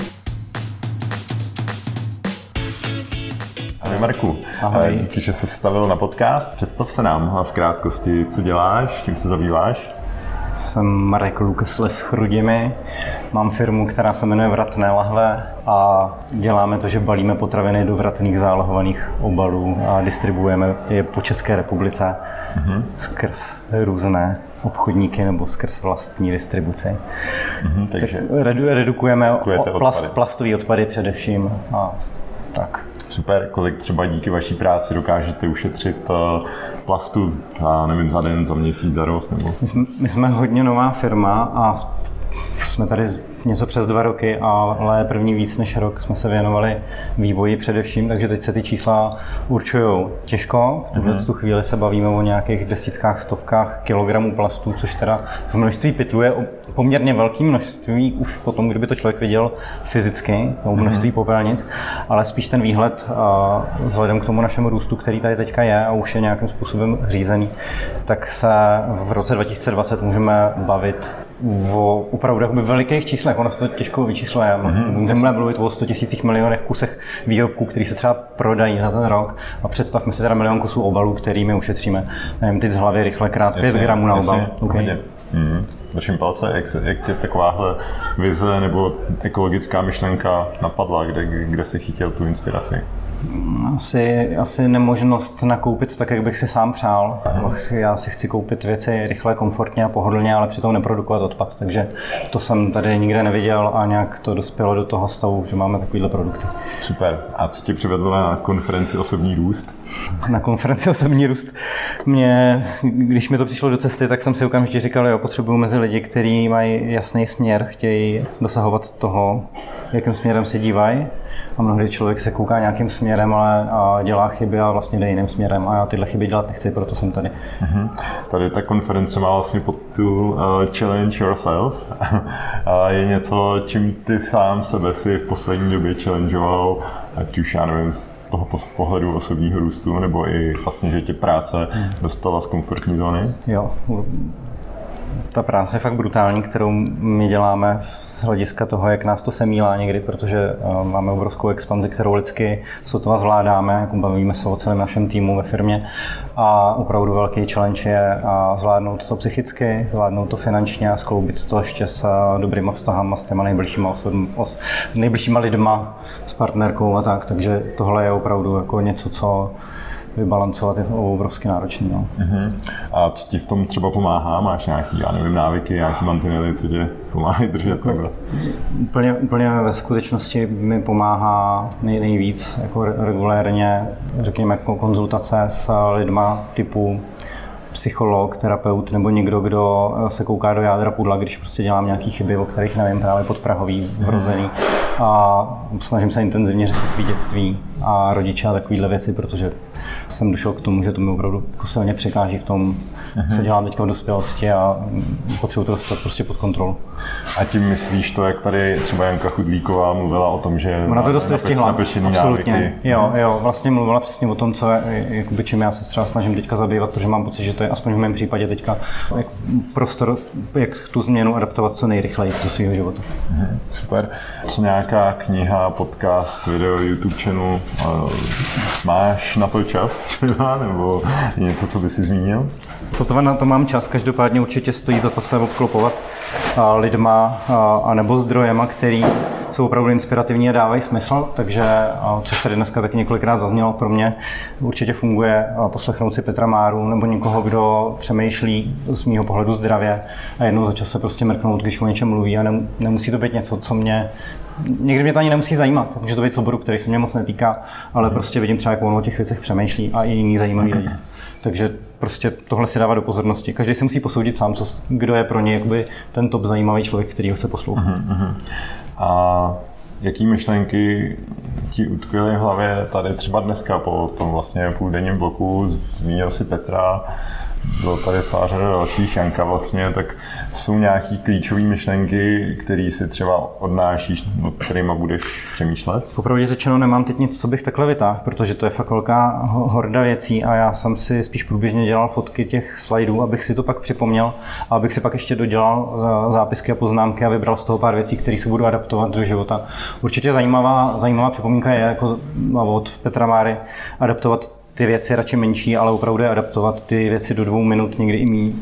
Ahoj Marku, Ahoj. díky, že jsi stavil na podcast. Představ se nám v krátkosti, co děláš, čím se zabýváš. Jsem Marek Lukas Les Chrudimi, mám firmu, která se jmenuje Vratné lahve a děláme to, že balíme potraviny do vratných zálohovaných obalů a distribuujeme je po České republice mm-hmm. skrz různé obchodníky nebo skrz vlastní distribuci. Mm-hmm, takže tak redu, redukujeme plast, plastové odpady především a tak. Super, kolik třeba díky vaší práci dokážete ušetřit eh, plastu, já nevím, za den, za měsíc, za rok? Nebo... My, jsme, my jsme hodně nová firma a jsme tady něco přes dva roky, ale první víc než rok jsme se věnovali vývoji především, takže teď se ty čísla určují těžko. V tuhle mm-hmm. chvíli se bavíme o nějakých desítkách, stovkách kilogramů plastů, což teda v množství pytlu je poměrně velké množství, už potom, kdyby to člověk viděl fyzicky, o množství mm-hmm. popelnic, ale spíš ten výhled vzhledem k tomu našemu růstu, který tady teďka je a už je nějakým způsobem řízený, tak se v roce 2020 můžeme bavit o opravdu jakoby velikých číslech, ono se to těžko vyčísluje. Mm-hmm. Můžeme mluvit o 100 tisících milionech kusech výrobků, které se třeba prodají za ten rok. A představme si teda milion kusů obalů, kterými ušetříme. Nevím, teď z hlavy rychle krát 5 gramů na obal. Okay. Mm-hmm. Držím palce, jak, jak tě takováhle vize nebo ekologická myšlenka napadla, kde, kde jsi chytil tu inspiraci? Asi, asi nemožnost nakoupit tak, jak bych si sám přál. Já si chci koupit věci rychle, komfortně a pohodlně, ale přitom neprodukovat odpad. Takže to jsem tady nikde neviděl a nějak to dospělo do toho stavu, že máme takovýhle produkty. Super. A co tě přivedlo na konferenci Osobní růst? Na konferenci Osobní růst mě, když mi to přišlo do cesty, tak jsem si okamžitě říkal, jo, potřebuju mezi lidi, kteří mají jasný směr, chtějí dosahovat toho, jakým směrem se dívají. A mnohdy člověk se kouká nějakým směrem, ale a dělá chyby a vlastně jde jiným směrem. A já tyhle chyby dělat nechci, proto jsem tady. Mm-hmm. Tady ta konference má vlastně pod tu uh, Challenge Yourself. [LAUGHS] a je něco, čím ty sám sebe si v poslední době challengeoval, ať už já nevím, z toho pohledu osobního růstu, nebo i vlastně, že tě práce dostala z komfortní zóny? Jo, ta práce je fakt brutální, kterou my děláme z hlediska toho, jak nás to semílá někdy, protože eh, máme obrovskou expanzi, kterou lidsky sotva zvládáme, jako bavíme se o celém našem týmu ve firmě. A opravdu velký challenge je a zvládnout to psychicky, zvládnout to finančně a skloubit to ještě s eh, dobrýma vztahama s těma nejbližšíma, osobama, nejbližšíma lidma, s partnerkou a tak, takže tohle je opravdu jako něco, co vybalancovat je obrovsky náročný. No. Uh-huh. A co ti v tom třeba pomáhá? Máš nějaký, já nevím, návyky, nějaký mantinely, co tě pomáhají držet jako, takhle? Úplně, úplně ve skutečnosti mi pomáhá nej, nejvíc jako regulérně, řekněme, konzultace s lidma typu psycholog, terapeut nebo někdo, kdo se kouká do jádra pudla, když prostě dělám nějaké chyby, o kterých nevím, právě podprahový, vrozený. A snažím se intenzivně řešit svý dětství a rodiče a takovéhle věci, protože jsem došel k tomu, že to mi opravdu silně překáží v tom, co dělám teďka v dospělosti a potřebuji to dostat prostě pod kontrolu. A tím myslíš to, jak tady třeba Janka Chudlíková mluvila o tom, že Ona to dost stihla. Absolutně. Návyky. Jo, jo, vlastně mluvila přesně o tom, co je, jakoby, čím já se třeba snažím teďka zabývat, protože mám pocit, že to je aspoň v mém případě teďka jak prostor, jak tu změnu adaptovat co nejrychleji do svého života. Uh-huh. Super. Co nějaká kniha, podcast, video, YouTube channel, máš na to čas třeba, nebo něco, co by si zmínil? To na to mám čas, každopádně určitě stojí za to se obklopovat lidma a nebo zdrojema, který jsou opravdu inspirativní a dávají smysl, takže, což tady dneska taky několikrát zaznělo, pro mě určitě funguje poslechnout si Petra Máru nebo někoho, kdo přemýšlí z mýho pohledu zdravě a jednou za čas se prostě mrknout, když o něčem mluví a nemusí to být něco, co mě Někdy mě to ani nemusí zajímat, může to být soboru, který se mě moc netýká, ale prostě vidím třeba, jak on o těch věcech přemýšlí a i jiný zajímavý lidi. Takže prostě tohle si dává do pozornosti. Každý si musí posoudit sám, co, kdo je pro ně jakoby, ten top zajímavý člověk, který ho chce poslouchat. Uh-huh, uh-huh. A jaký myšlenky ti utkvěly v hlavě tady třeba dneska po tom vlastně půldenním bloku? Zmínil si Petra, bylo tady celá řada dalších, Janka vlastně, tak jsou nějaký klíčové myšlenky, které si třeba odnášíš, nad kterými budeš přemýšlet? Popravdě řečeno nemám teď nic, co bych takhle vytáhl, protože to je fakt velká horda věcí a já jsem si spíš průběžně dělal fotky těch slajdů, abych si to pak připomněl a abych si pak ještě dodělal zápisky a poznámky a vybral z toho pár věcí, které se budu adaptovat do života. Určitě zajímavá, zajímavá připomínka je jako od Petra Máry adaptovat ty věci radši menší, ale opravdu je adaptovat ty věci do dvou minut, někdy i méně,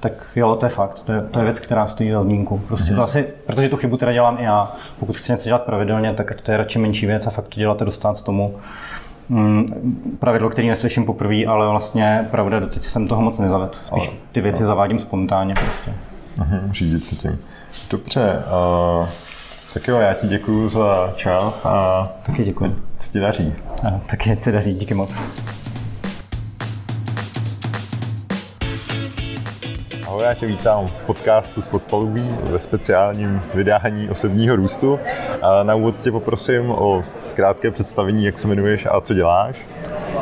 tak jo, to je fakt. To je, to je věc, která stojí za zmínku. Prostě mm-hmm. to asi, protože tu chybu teda dělám i já. Pokud chci něco dělat pravidelně, tak to je radši menší věc a fakt to dělat dostat tomu mm, pravidlo, který neslyším poprvé, ale vlastně pravda, doteď jsem toho moc nezavedl. Spíš ty věci zavádím spontánně prostě. Mm-hmm, řídit se tím. Dobře, uh, tak jo, já ti děkuji za čas a taky děkuji. Co ti daří. A, taky se daří, díky moc. Ahoj, já tě vítám v podcastu z Podpalubí ve speciálním vydání osobního růstu. A na úvod tě poprosím o krátké představení, jak se jmenuješ a co děláš.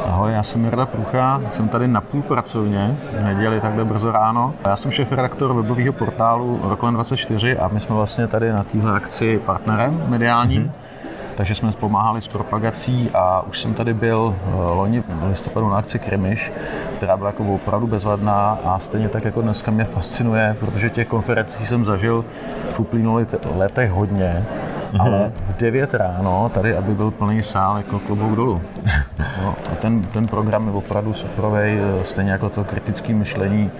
Ahoj, já jsem Mirda Prucha, jsem tady na půl pracovně, v neděli takhle brzo ráno. Já jsem šéf redaktor webového portálu Roklen24 a my jsme vlastně tady na téhle akci partnerem mediálním. Mm-hmm takže jsme pomáhali s propagací a už jsem tady byl eh, loni v listopadu na akci Krimiš, která byla jako opravdu bezvadná a stejně tak jako dneska mě fascinuje, protože těch konferencí jsem zažil v uplynulých letech hodně, mm-hmm. ale v 9 ráno tady, aby byl plný sál, jako klobouk dolů. [LAUGHS] No, a ten, ten program je opravdu superovej, stejně jako to kritické myšlení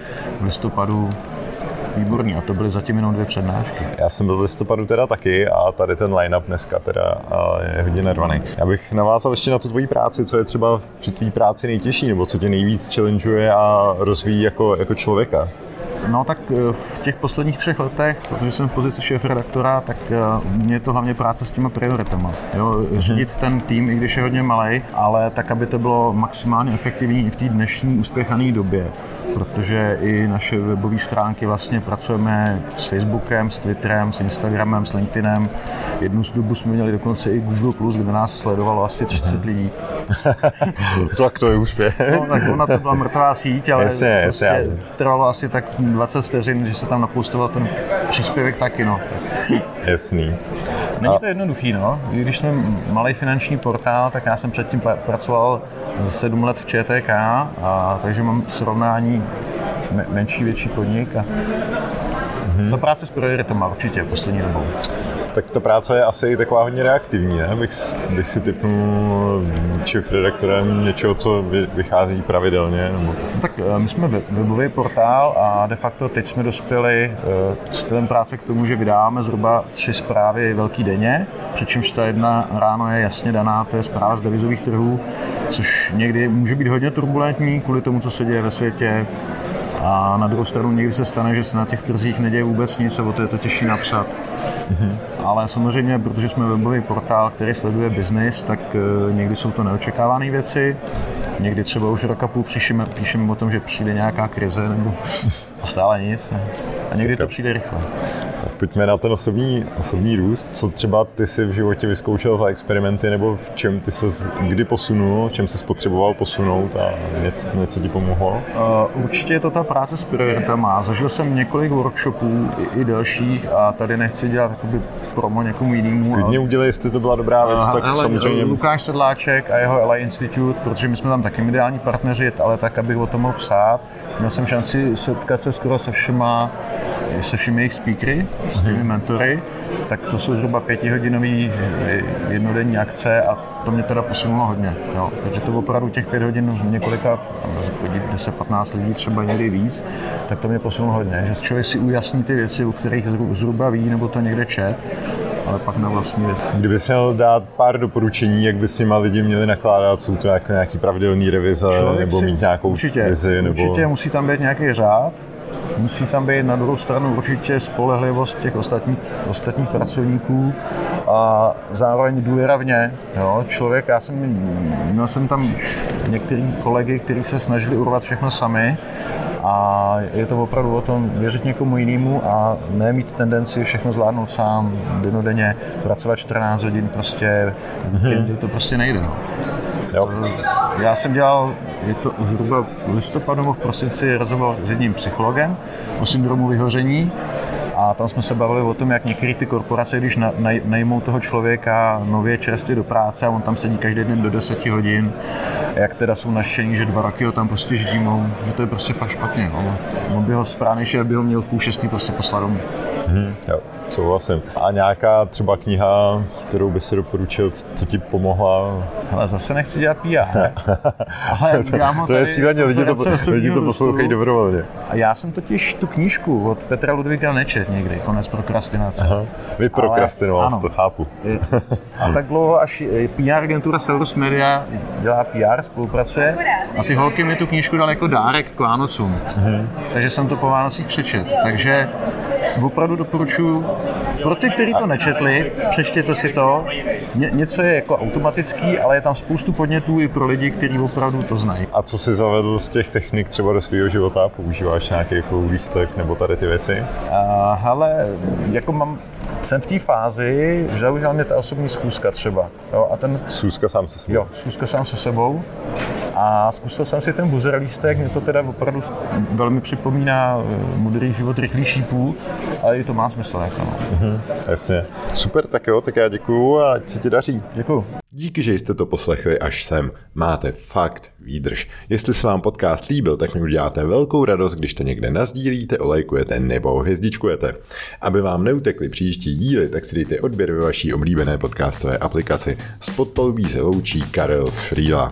v listopadu výborný a to byly zatím jenom dvě přednášky. Já jsem byl v listopadu teda taky a tady ten line-up dneska teda je hodně nervaný. Já bych navázal ještě na tu tvoji práci, co je třeba při tvý práci nejtěžší, nebo co tě nejvíc challengeuje a rozvíjí jako, jako člověka. No tak eh, v těch posledních třech letech, protože jsem v pozici šéf redaktora, tak eh, mě je to hlavně práce s těma prioritama. Jo, mhm. řídit ten tým, i když je hodně malý, ale tak, aby to bylo maximálně efektivní i v té dnešní uspěchané době. Protože i naše webové stránky vlastně pracujeme s Facebookem, s Twitterem, s Instagramem, s LinkedInem. Jednu z dobu jsme měli dokonce i Google+, kde nás sledovalo asi 30 mhm. lidí. [LAUGHS] tak to je úspěch. No, tak ona to byla mrtvá síť, ale jasně, prostě jasně. trvalo asi tak 20 vteřin, že se tam napostoval ten příspěvek taky, no. Jasný. Není to jednoduchý, no. Když jsme malý finanční portál, tak já jsem předtím pracoval 7 let v ČTK, a, takže mám srovnání menší, větší podnik. A, mm-hmm. Ta práce s prioritama určitě poslední dobou tak ta práce je asi taková hodně reaktivní, ne? Bych, bych si typnul chief redaktorem něčeho, co vychází pravidelně. Nebo... Tak eh, my jsme webový portál a de facto teď jsme dospěli eh, stylem práce k tomu, že vydáváme zhruba tři zprávy velký denně, přičemž ta jedna ráno je jasně daná, to je zpráva z devizových trhů, což někdy může být hodně turbulentní kvůli tomu, co se děje ve světě, a na druhou stranu někdy se stane, že se na těch trzích neděje vůbec nic a o to je to těžší napsat. Mm-hmm. Ale samozřejmě, protože jsme webový portál, který sleduje biznis, tak uh, někdy jsou to neočekávané věci. Někdy třeba už roka půl píšeme, píšeme o tom, že přijde nějaká krize nebo [LAUGHS] a stále nic. A někdy to přijde rychle. Tak pojďme na ten osobní, osobní růst. Co třeba ty si v životě vyzkoušel za experimenty, nebo v čem ty se kdy posunul, čem se spotřeboval posunout a něco, něco ti pomohlo? Uh, určitě je to ta práce s prioritama. Zažil jsem několik workshopů i, i dalších a tady nechci dělat jakoby promo někomu jinému. Klidně ale... udělej, jestli to byla dobrá věc, uh, tak ale, samozřejmě... Lukáš Sedláček a jeho LA Institute, protože my jsme tam taky ideální partneři, ale tak, abych o tom mohl psát. Měl jsem šanci setkat se skoro se všema se všemi jejich speakery, s těmi mhm. mentory, tak to jsou zhruba pětihodinový eh, jednodenní akce a to mě teda posunulo hodně. Jo. Takže to opravdu těch pět hodin několika, 10-15 lidí třeba někdy víc, tak to mě posunulo hodně. Že člověk si ujasní ty věci, o kterých zhruba ví, nebo to někde čet, ale pak na vlastní věc. Kdyby měl dát pár doporučení, jak by s těma lidi měli nakládat, jsou to jako nějaký pravidelný revize, Člověk nebo mít nějakou určitě, vizi? Nebo... Určitě musí tam být nějaký řád, Musí tam být na druhou stranu určitě spolehlivost těch ostatních, ostatních pracovníků a zároveň důvěra v ně. Jo. Člověk, já jsem, měl jsem tam některý kolegy, kteří se snažili urvat všechno sami, a je to opravdu o tom věřit někomu jinému a nemít tendenci všechno zvládnout sám, denodenně, pracovat 14 hodin, prostě, mm-hmm. to prostě nejde. No. Jo. Já jsem dělal, je to zhruba v listopadu nebo v prosinci rozhovor s jedním psychologem o syndromu vyhoření a tam jsme se bavili o tom, jak některé ty korporace, když na, naj, najmou toho člověka nově čerstvě do práce a on tam sedí každý den do 10 hodin, jak teda jsou naštění, že dva roky ho tam prostě ždímou, že to je prostě fakt špatně. No. On by ho správně, aby ho měl půl šestý prostě poslat domů. Hmm, souhlasím. A nějaká třeba kniha, kterou by si doporučil, co ti pomohla? Ale zase nechci dělat PR. [LAUGHS] Ale to, to je cíleně, lidi to, lidi to poslouchají dobrovolně. A já jsem totiž tu knížku od Petra Ludvíka nečet někdy, konec prokrastinace. Aha, vy prokrastinoval, to chápu. a tak dlouho, až PR agentura Saurus Media dělá PR, spolupracuje a ty holky mi tu knížku dali jako dárek k Vánocům. Uh-huh. Takže jsem to po Vánocích přečet. Takže opravdu doporučuji pro ty, kteří to nečetli, přečtěte si to. Ně, něco je jako automatický, ale je tam spoustu podnětů i pro lidi, kteří opravdu to znají. A co si zavedl z těch technik třeba do svého života? Používáš nějaký flow lístek nebo tady ty věci? Uh, hele, jako mám jsem v té fázi, že zaujala mě ta osobní schůzka třeba. Jo, a ten, Schůzka sám se sebou. jo, schůzka sám se sebou. A zkusil jsem si ten buzzer lístek, mě to teda opravdu velmi připomíná eh, modrý život rychlý šípů, ale i to má smysl. Jako no. Jasně. Super, tak jo, tak já děkuju a ať se ti daří. Děkuju. Díky, že jste to poslechli až sem. Máte fakt výdrž. Jestli se vám podcast líbil, tak mi uděláte velkou radost, když to někde nazdílíte, olejkujete nebo hvězdičkujete. Aby vám neutekly příští díly, tak si dejte odběr ve vaší oblíbené podcastové aplikaci. S podpalubí se loučí Karel z Frýla.